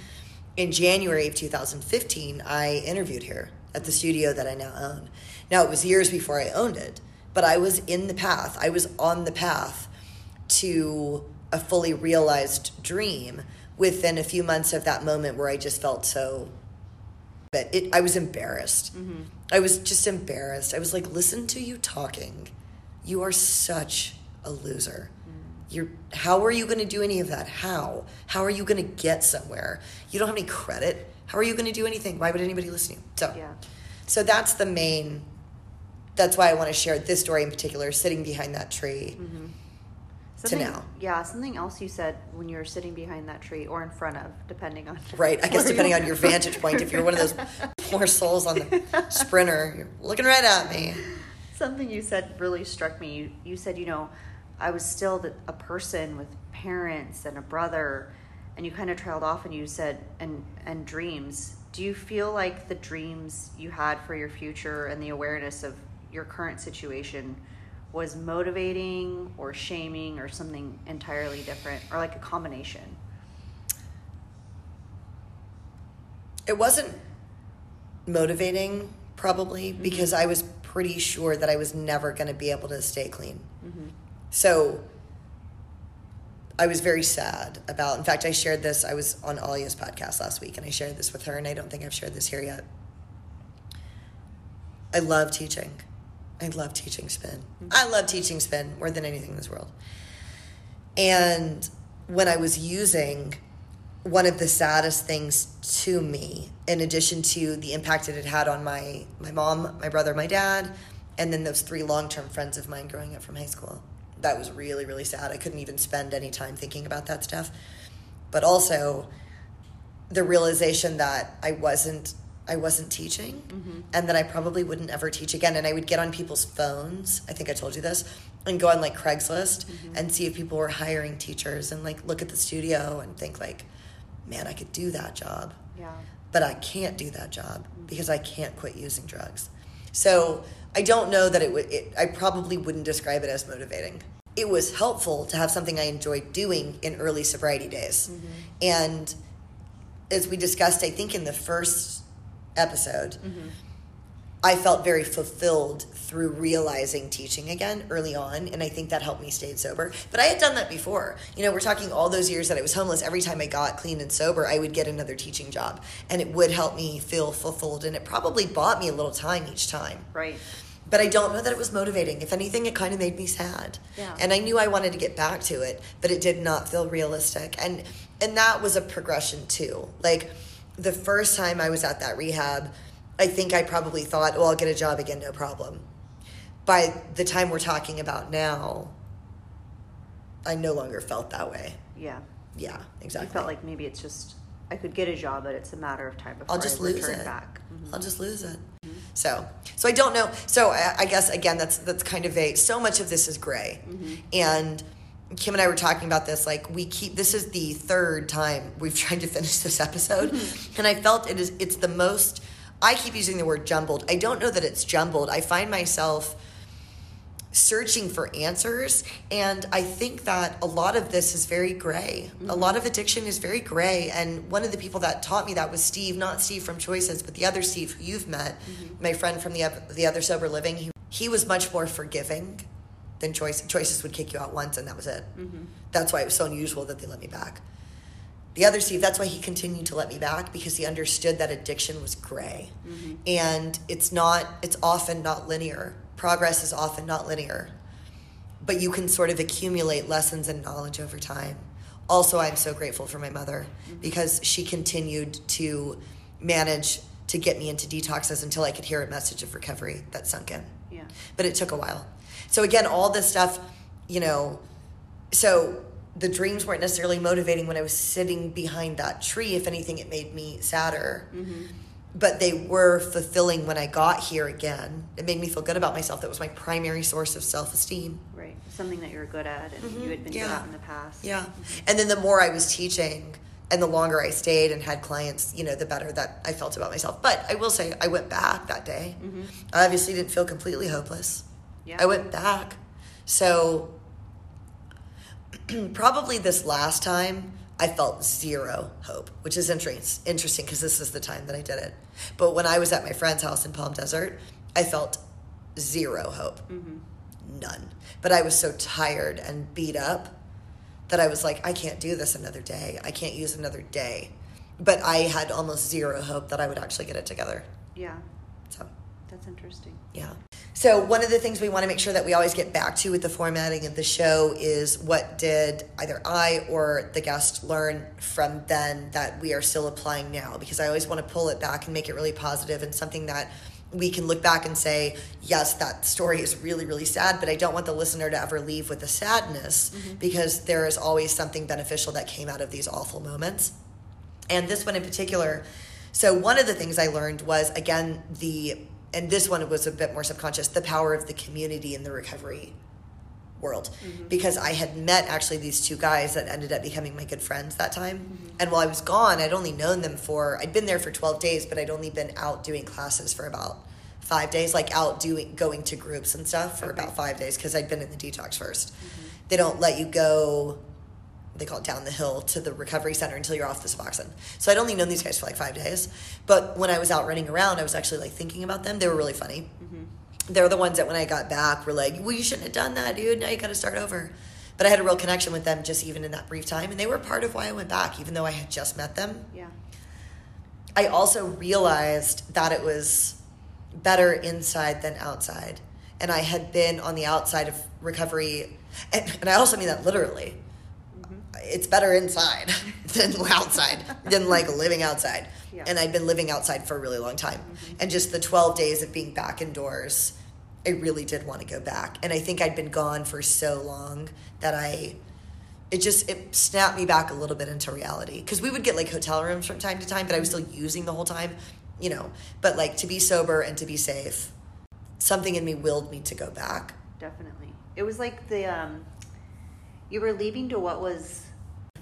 In January of 2015, I interviewed here at the studio that I now own. Now, it was years before I owned it, but I was in the path. I was on the path to a fully realized dream within a few months of that moment where I just felt so but it I was embarrassed. Mm-hmm. I was just embarrassed. I was like, listen to you talking. You are such a loser. Mm. You're how are you going to do any of that? How? How are you going to get somewhere? You don't have any credit. How are you going to do anything? Why would anybody listen to you? So Yeah. so that's the main that's why I want to share this story in particular, sitting behind that tree. Mm-hmm. Something, now. Yeah, something else you said when you were sitting behind that tree or in front of, depending on. Right. I guess depending on your vantage point, if you're one of those poor souls on the sprinter, you're looking right at me. Something you said really struck me. You, you said, you know, I was still the, a person with parents and a brother, and you kind of trailed off and you said, and, and dreams. Do you feel like the dreams you had for your future and the awareness of your current situation was motivating or shaming or something entirely different or like a combination? It wasn't motivating, probably, mm-hmm. because I was pretty sure that I was never going to be able to stay clean. Mm-hmm. So I was very sad about, in fact, I shared this, I was on Alia's podcast last week and I shared this with her, and I don't think I've shared this here yet. I love teaching. I love teaching spin. I love teaching spin more than anything in this world. And when I was using one of the saddest things to me, in addition to the impact it had had on my, my mom, my brother, my dad, and then those three long term friends of mine growing up from high school. That was really, really sad. I couldn't even spend any time thinking about that stuff. But also the realization that I wasn't I wasn't teaching mm-hmm. and that I probably wouldn't ever teach again. And I would get on people's phones, I think I told you this, and go on like Craigslist mm-hmm. and see if people were hiring teachers and like look at the studio and think like, man, I could do that job Yeah. but I can't do that job mm-hmm. because I can't quit using drugs. So I don't know that it would. It, I probably wouldn't describe it as motivating. It was helpful to have something I enjoyed doing in early sobriety days, and as we discussed, I think in the first episode, mm-hmm. I felt very fulfilled through realizing teaching again early on, and I think that helped me stay sober. But I had done that before. You know, we're talking all those years that I was homeless. Every time I got clean and sober, I would get another teaching job, and it would help me feel fulfilled, and it probably bought me a little time each time. Right. But I don't know that it was motivating. If anything, it kind of made me sad. Yeah. And I knew I wanted to get back to it, but it did not feel realistic. And and that was a progression too. Like the first time I was at that rehab, I think I probably thought, "Oh, I'll get a job again, no problem." By the time we're talking about now, I no longer felt that way. Yeah. Yeah, exactly. I felt like maybe it's just I could get a job, but it's a matter of time before I'll just I lose it. back. Mhm. I'll just lose it. So, so I don't know. So I, I guess again, that's that's kind of a. So much of this is gray, and Kim and I were talking about this. Like we keep. This is the third time we've tried to finish this episode, mm-hmm. and I felt it is. It's the most. I keep using the word jumbled. I don't know that it's jumbled. I find myself searching for answers and i think that a lot of this is very gray a mm-hmm. lot of addiction is very gray and one of the people that taught me that was steve not steve from choices but the other steve who you've met mm-hmm. my friend from the, the other sober living he, he was much more forgiving than choice choices would kick you out once and that was it mm-hmm. that's why it was so unusual that they let me back the other Steve, that's why he continued to let me back because he understood that addiction was gray. Mm-hmm. And it's not, it's often not linear. Progress is often not linear. But you can sort of accumulate lessons and knowledge over time. Also, I'm so grateful for my mother mm-hmm. because she continued to manage to get me into detoxes until I could hear a message of recovery that sunk in Yeah. but it took a while. So again, all this stuff, you know, so the dreams weren't necessarily motivating when I was sitting behind that tree. If anything, it made me sadder. Mm-hmm. But they were fulfilling when I got here again. It made me feel good about myself. That was my primary source of self esteem. Right. Something that you're good at and mm-hmm. you had been good Mm-hmm. Yeah. at in the past. Yeah. Mm-hmm. And then the more I was teaching and the longer I stayed and had clients, you know, the better that I felt about myself. But I will say, I went back that day. I obviously didn't feel completely hopeless. Yeah. I went back. So probably this last time I felt zero hope, which is interesting because this is the time that I did it. But when I was at my friend's house in Palm Desert, I felt zero hope. Mm-hmm. None. But I was so tired and beat up that I was like, I can't do this another day. I can't use another day. But I had almost zero hope that I would actually get it together. Yeah, So, that's interesting. yeah. So, one of the things we want to make sure that we always get back to with the formatting of the show is what did either I or the guest learn from then that we are still applying now? Because I always want to pull it back and make it really positive and something that we can look back and say, yes, that story is really, really sad, but I don't want the listener to ever leave with the sadness mm-hmm. because there is always something beneficial that came out of these awful moments. And this one in particular, so one of the things I learned was again the and this one was a bit more subconscious, the power of the community in the recovery world. Mm-hmm. Because I had met actually these two guys that ended up becoming my good friends that time. Mm-hmm. And while I was gone, I'd only known them for I'd been there for 12 days, but I'd only been out doing classes for about 5 days, like out doing going to groups and stuff for about 5 days because I'd been in the detox 1st mm-hmm. They don't let you go they call it down the hill to the recovery center until you're off the Suboxone. So I'd only known these guys for like five days. But when I was out running around, I was actually like thinking about them. They were really funny. Mm-hmm. They're the ones that when I got back were like, well, you shouldn't have done that, dude. Now you got to start over. But I had a real connection with them just even in that brief time. And they were part of why I went back, even though I had just met them. Yeah. I also realized that it was better inside than outside. And I had been on the outside of recovery. And, and I also mean that literally. It's better inside than outside, than like living outside. Yeah. And I'd been living outside for a really long time. And just the 12 days of being back indoors, I really did want to go back. And I think I'd been gone for so long that I it just it snapped me back a little bit into reality because we would get like hotel rooms from time to time but i was still using the whole time you know but like to be sober and to be safe something in me willed me to go back Definitely. It was like the um, you were leaving to what was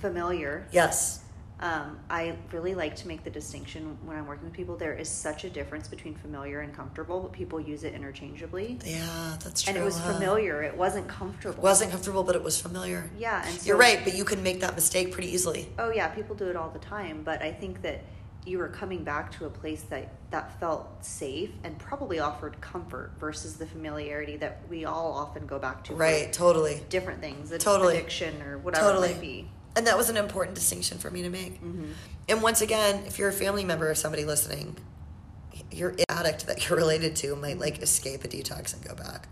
familiar. yes Um, I really like to make the distinction when I'm working with people. There is such a difference between familiar and comfortable, but people use it interchangeably. yeah that's true And it was huh? familiar. It wasn't comfortable. It wasn't comfortable but it was familiar Yeah, and so you're right but you can make that mistake pretty easily Oh yeah, people do it all the time, but I think that you were coming back to a place that that felt safe and probably offered comfort versus the familiarity that we all often go back to right totally different things, Totally. addiction or whatever Totally. it might be. And that was an important distinction for me to make. Mm-hmm. And once again, if you're a family member of somebody listening, your addict that you're related to might like escape a detox and go back.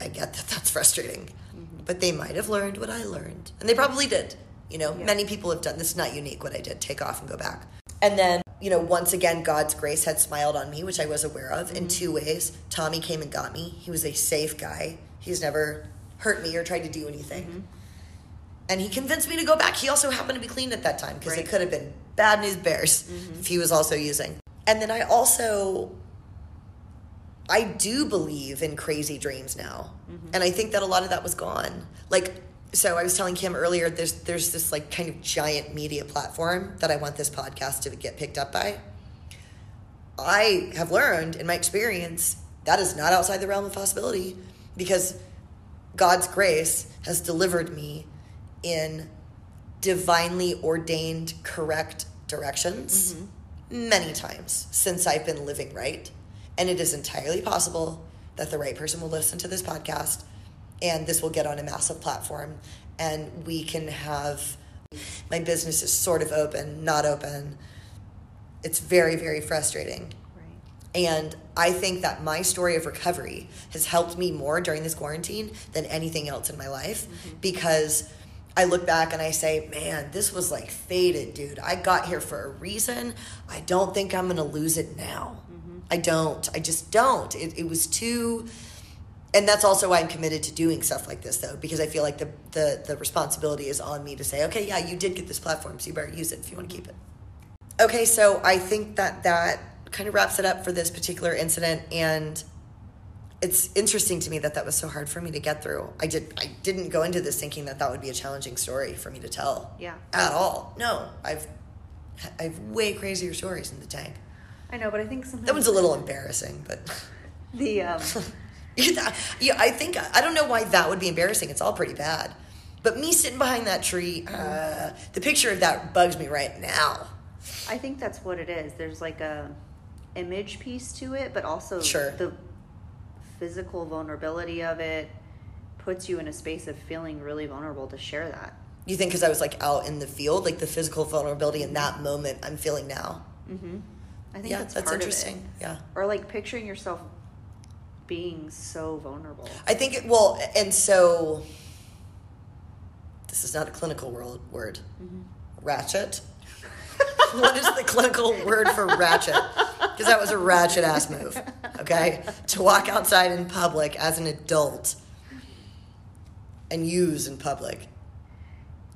I get that that's frustrating, Mm-hmm. but they might have learned what I learned, and they probably did. You know, Yeah. many people have done this. Is not unique what I did. Take off and go back. And then, you know, once again, God's grace had smiled on me, which I was aware of in two ways. Tommy came and got me. He was a safe guy. He's never hurt me or tried to do anything and he convinced me to go back. He also happened to be clean at that time because Right. it could have been bad news bears mm-hmm. if he was also using. And then I also, I do believe in crazy dreams now, mm-hmm. and I think that a lot of that was gone. Like, so I was telling Kim earlier, there's there's this like kind of giant media platform that I want this podcast to get picked up by. I have learned in my experience that is not outside the realm of possibility because God's grace has delivered me in divinely ordained correct directions mm-hmm. many times since I've been living right. And it is entirely possible that the right person will listen to this podcast and this will get on a massive platform and we can have my business is sort of open, not open. It's very, very frustrating. Right. And I think that my story of recovery has helped me more during this quarantine than anything else in my life mm-hmm. because I look back and I say, man, this was like fated, dude. I got here for a reason. I don't think I'm going to lose it now. Mm-hmm. I don't. I just don't. It, it was too. And that's also why I'm committed to doing stuff like this, though, because I feel like the, the, the responsibility is on me to say, okay, yeah, you did get this platform, so you better use it if you want to mm-hmm. keep it. Okay, so I think that that kind of wraps it up for this particular incident, and it's interesting to me that that was so hard for me to get through. I did I didn't go into this thinking that that would be a challenging story for me to tell. Yeah. At all. No, I've I have way crazier stories in the tank. I know, but I think sometimes That one's a little embarrassing, but the um, yeah, I think I don't know why that would be embarrassing. It's all pretty bad. But me sitting behind that tree, uh, the picture of that bugs me right now. I think that's what it is. There's like a image piece to it, but also Sure. the physical vulnerability of it, puts you in a space of feeling really vulnerable to share that. You think because I was like out in the field, like the physical vulnerability in that moment I'm feeling now. Mm-hmm. I think Yeah, that's, that's part interesting. Of it. Yeah. Or like picturing yourself being so vulnerable. I think it, well, and so this is not a clinical world, word. Ratchet. what is the clinical word for ratchet? Because that was a ratchet ass move. Okay, to walk outside in public as an adult and use in public.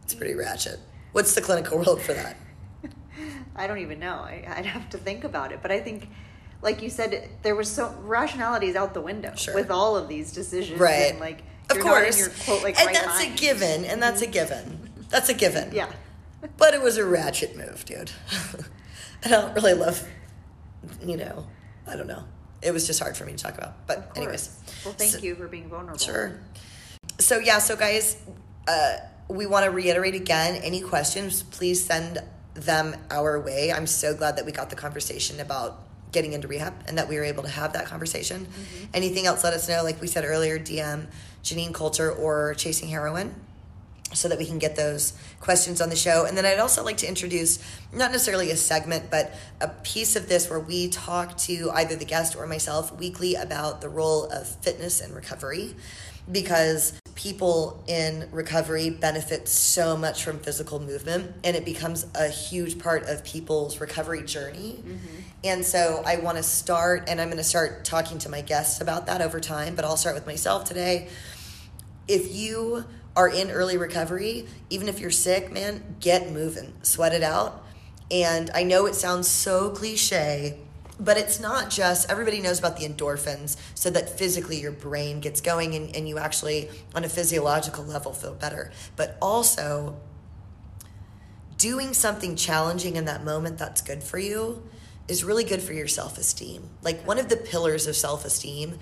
It's pretty ratchet. What's the clinical word for that? I don't even know. I, I'd have to think about it. But I think, like you said, there was so rationality is out the window Sure. with all of these decisions. Right. And like, Of you're not in course. your, quote, like, and right that's a given, and that's a given. That's a given. Yeah. But it was a ratchet move, dude. I don't really love, you know, I don't know. It was just hard for me to talk about. But, anyways. Well, thank So- you for being vulnerable. Sure. So, yeah, so guys, uh, we want to reiterate again any questions, please send them our way. I'm so glad that we got the conversation about getting into rehab and that we were able to have that conversation. Anything else, let us know. Like we said earlier, DM Janine Coulter or Chasing Heroin so that we can get those questions on the show. And then I'd also like to introduce not necessarily a segment, but a piece of this where we talk to either the guest or myself weekly about the role of fitness and recovery because people in recovery benefit so much from physical movement and it becomes a huge part of people's recovery journey. Mm-hmm. And so I want to start, and I'm going to start talking to my guests about that over time, but I'll start with myself today if you are in early recovery, even if you're sick, man, get moving, sweat it out. And I know it sounds so cliche, but it's not just everybody knows about the endorphins, so that physically your brain gets going and, and you actually, on a physiological level, feel better. But also, doing something challenging in that moment that's good for you is really good for your self esteem. Like, one of the pillars of self esteem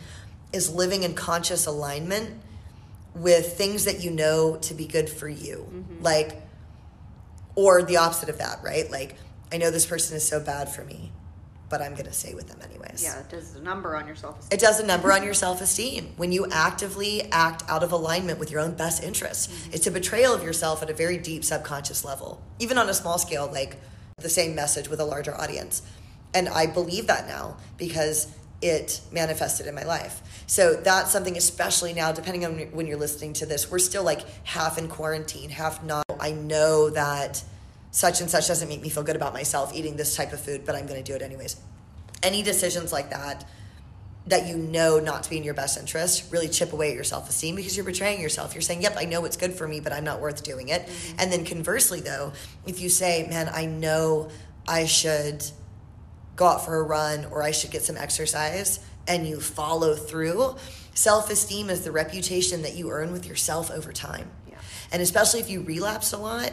is living in conscious alignment with things that you know to be good for you. Mm-hmm. Like, or the opposite of that, right? Like, I know this person is so bad for me, but I'm going to stay with them anyways. Yeah, it does a number on your self It does a number on your self esteem when you actively act out of alignment with your own best interests. Mm-hmm. It's a betrayal of yourself at a very deep subconscious level, even on a small scale, like the same message with a larger audience. And I believe that now because it manifested in my life. So that's something, especially now, depending on when you're listening to this, we're still like half in quarantine, half not. I know that such and such doesn't make me feel good about myself eating this type of food, but I'm going to do it anyways. Any decisions like that that you know not to be in your best interest really chip away at your self esteem because you're betraying yourself. You're saying, Yep, I know it's good for me, but I'm not worth doing it. Mm-hmm. And then conversely, though, if you say, Man, I know I should go out for a run or I should get some exercise, and you follow through, self esteem is the reputation that you earn with yourself over time. Yeah. And especially if you relapse a lot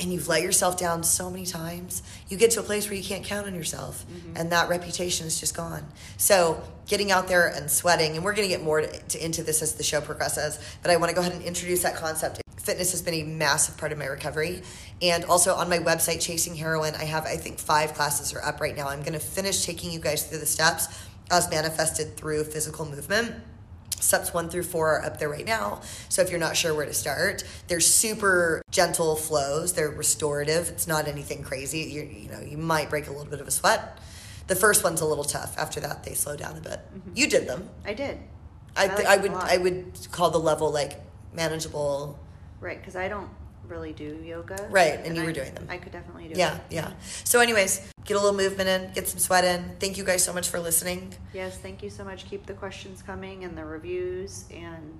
and you've let yourself down so many times, you get to a place where you can't count on yourself. Mm-hmm. And that reputation is just gone. So, getting out there and sweating, and we're going to get more to, to, into this as the show progresses, but I want to go ahead and introduce that concept. Fitness has been a massive part of my recovery. And also on my website, Chasing Heroin, I have, I think, five classes are up right now. I'm going to finish taking you guys through the steps as manifested through physical movement. Steps one through four are up there right now. So if you're not sure where to start, they're super gentle flows. They're restorative. It's not anything crazy. You you know you might break a little bit of a sweat. The first one's a little tough. After that, they slow down a bit. Mm-hmm. You did them. I did. I, I th- I would. I would call the level like manageable. Right, because I don't really do yoga. Right, and you I- were doing them. I could definitely do Yeah, it. yeah. So, anyways, get a little movement in, get some sweat in. Thank you guys so much for listening. Yes, thank you so much. Keep the questions coming and the reviews and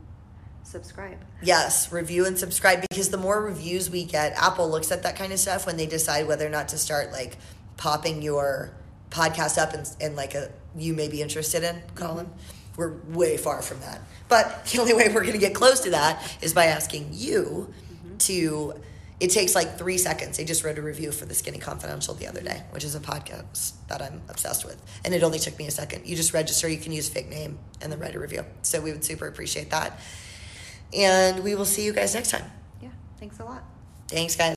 subscribe. Yes, review and subscribe because the more reviews we get, Apple looks at that kind of stuff when they decide whether or not to start like popping your podcast up and, and like a you may be interested in column. Mm-hmm. We're way far from that. But the only way we're going to get close to that is by asking you to. It takes like three seconds. I just wrote a review for the Skinny Confidential the other day, which is a podcast that I'm obsessed with. And it only took me a second. You just register, you can use a fake name, and then write a review. So we would super appreciate that. And we will see you guys next time. Yeah, thanks a lot. Thanks, guys.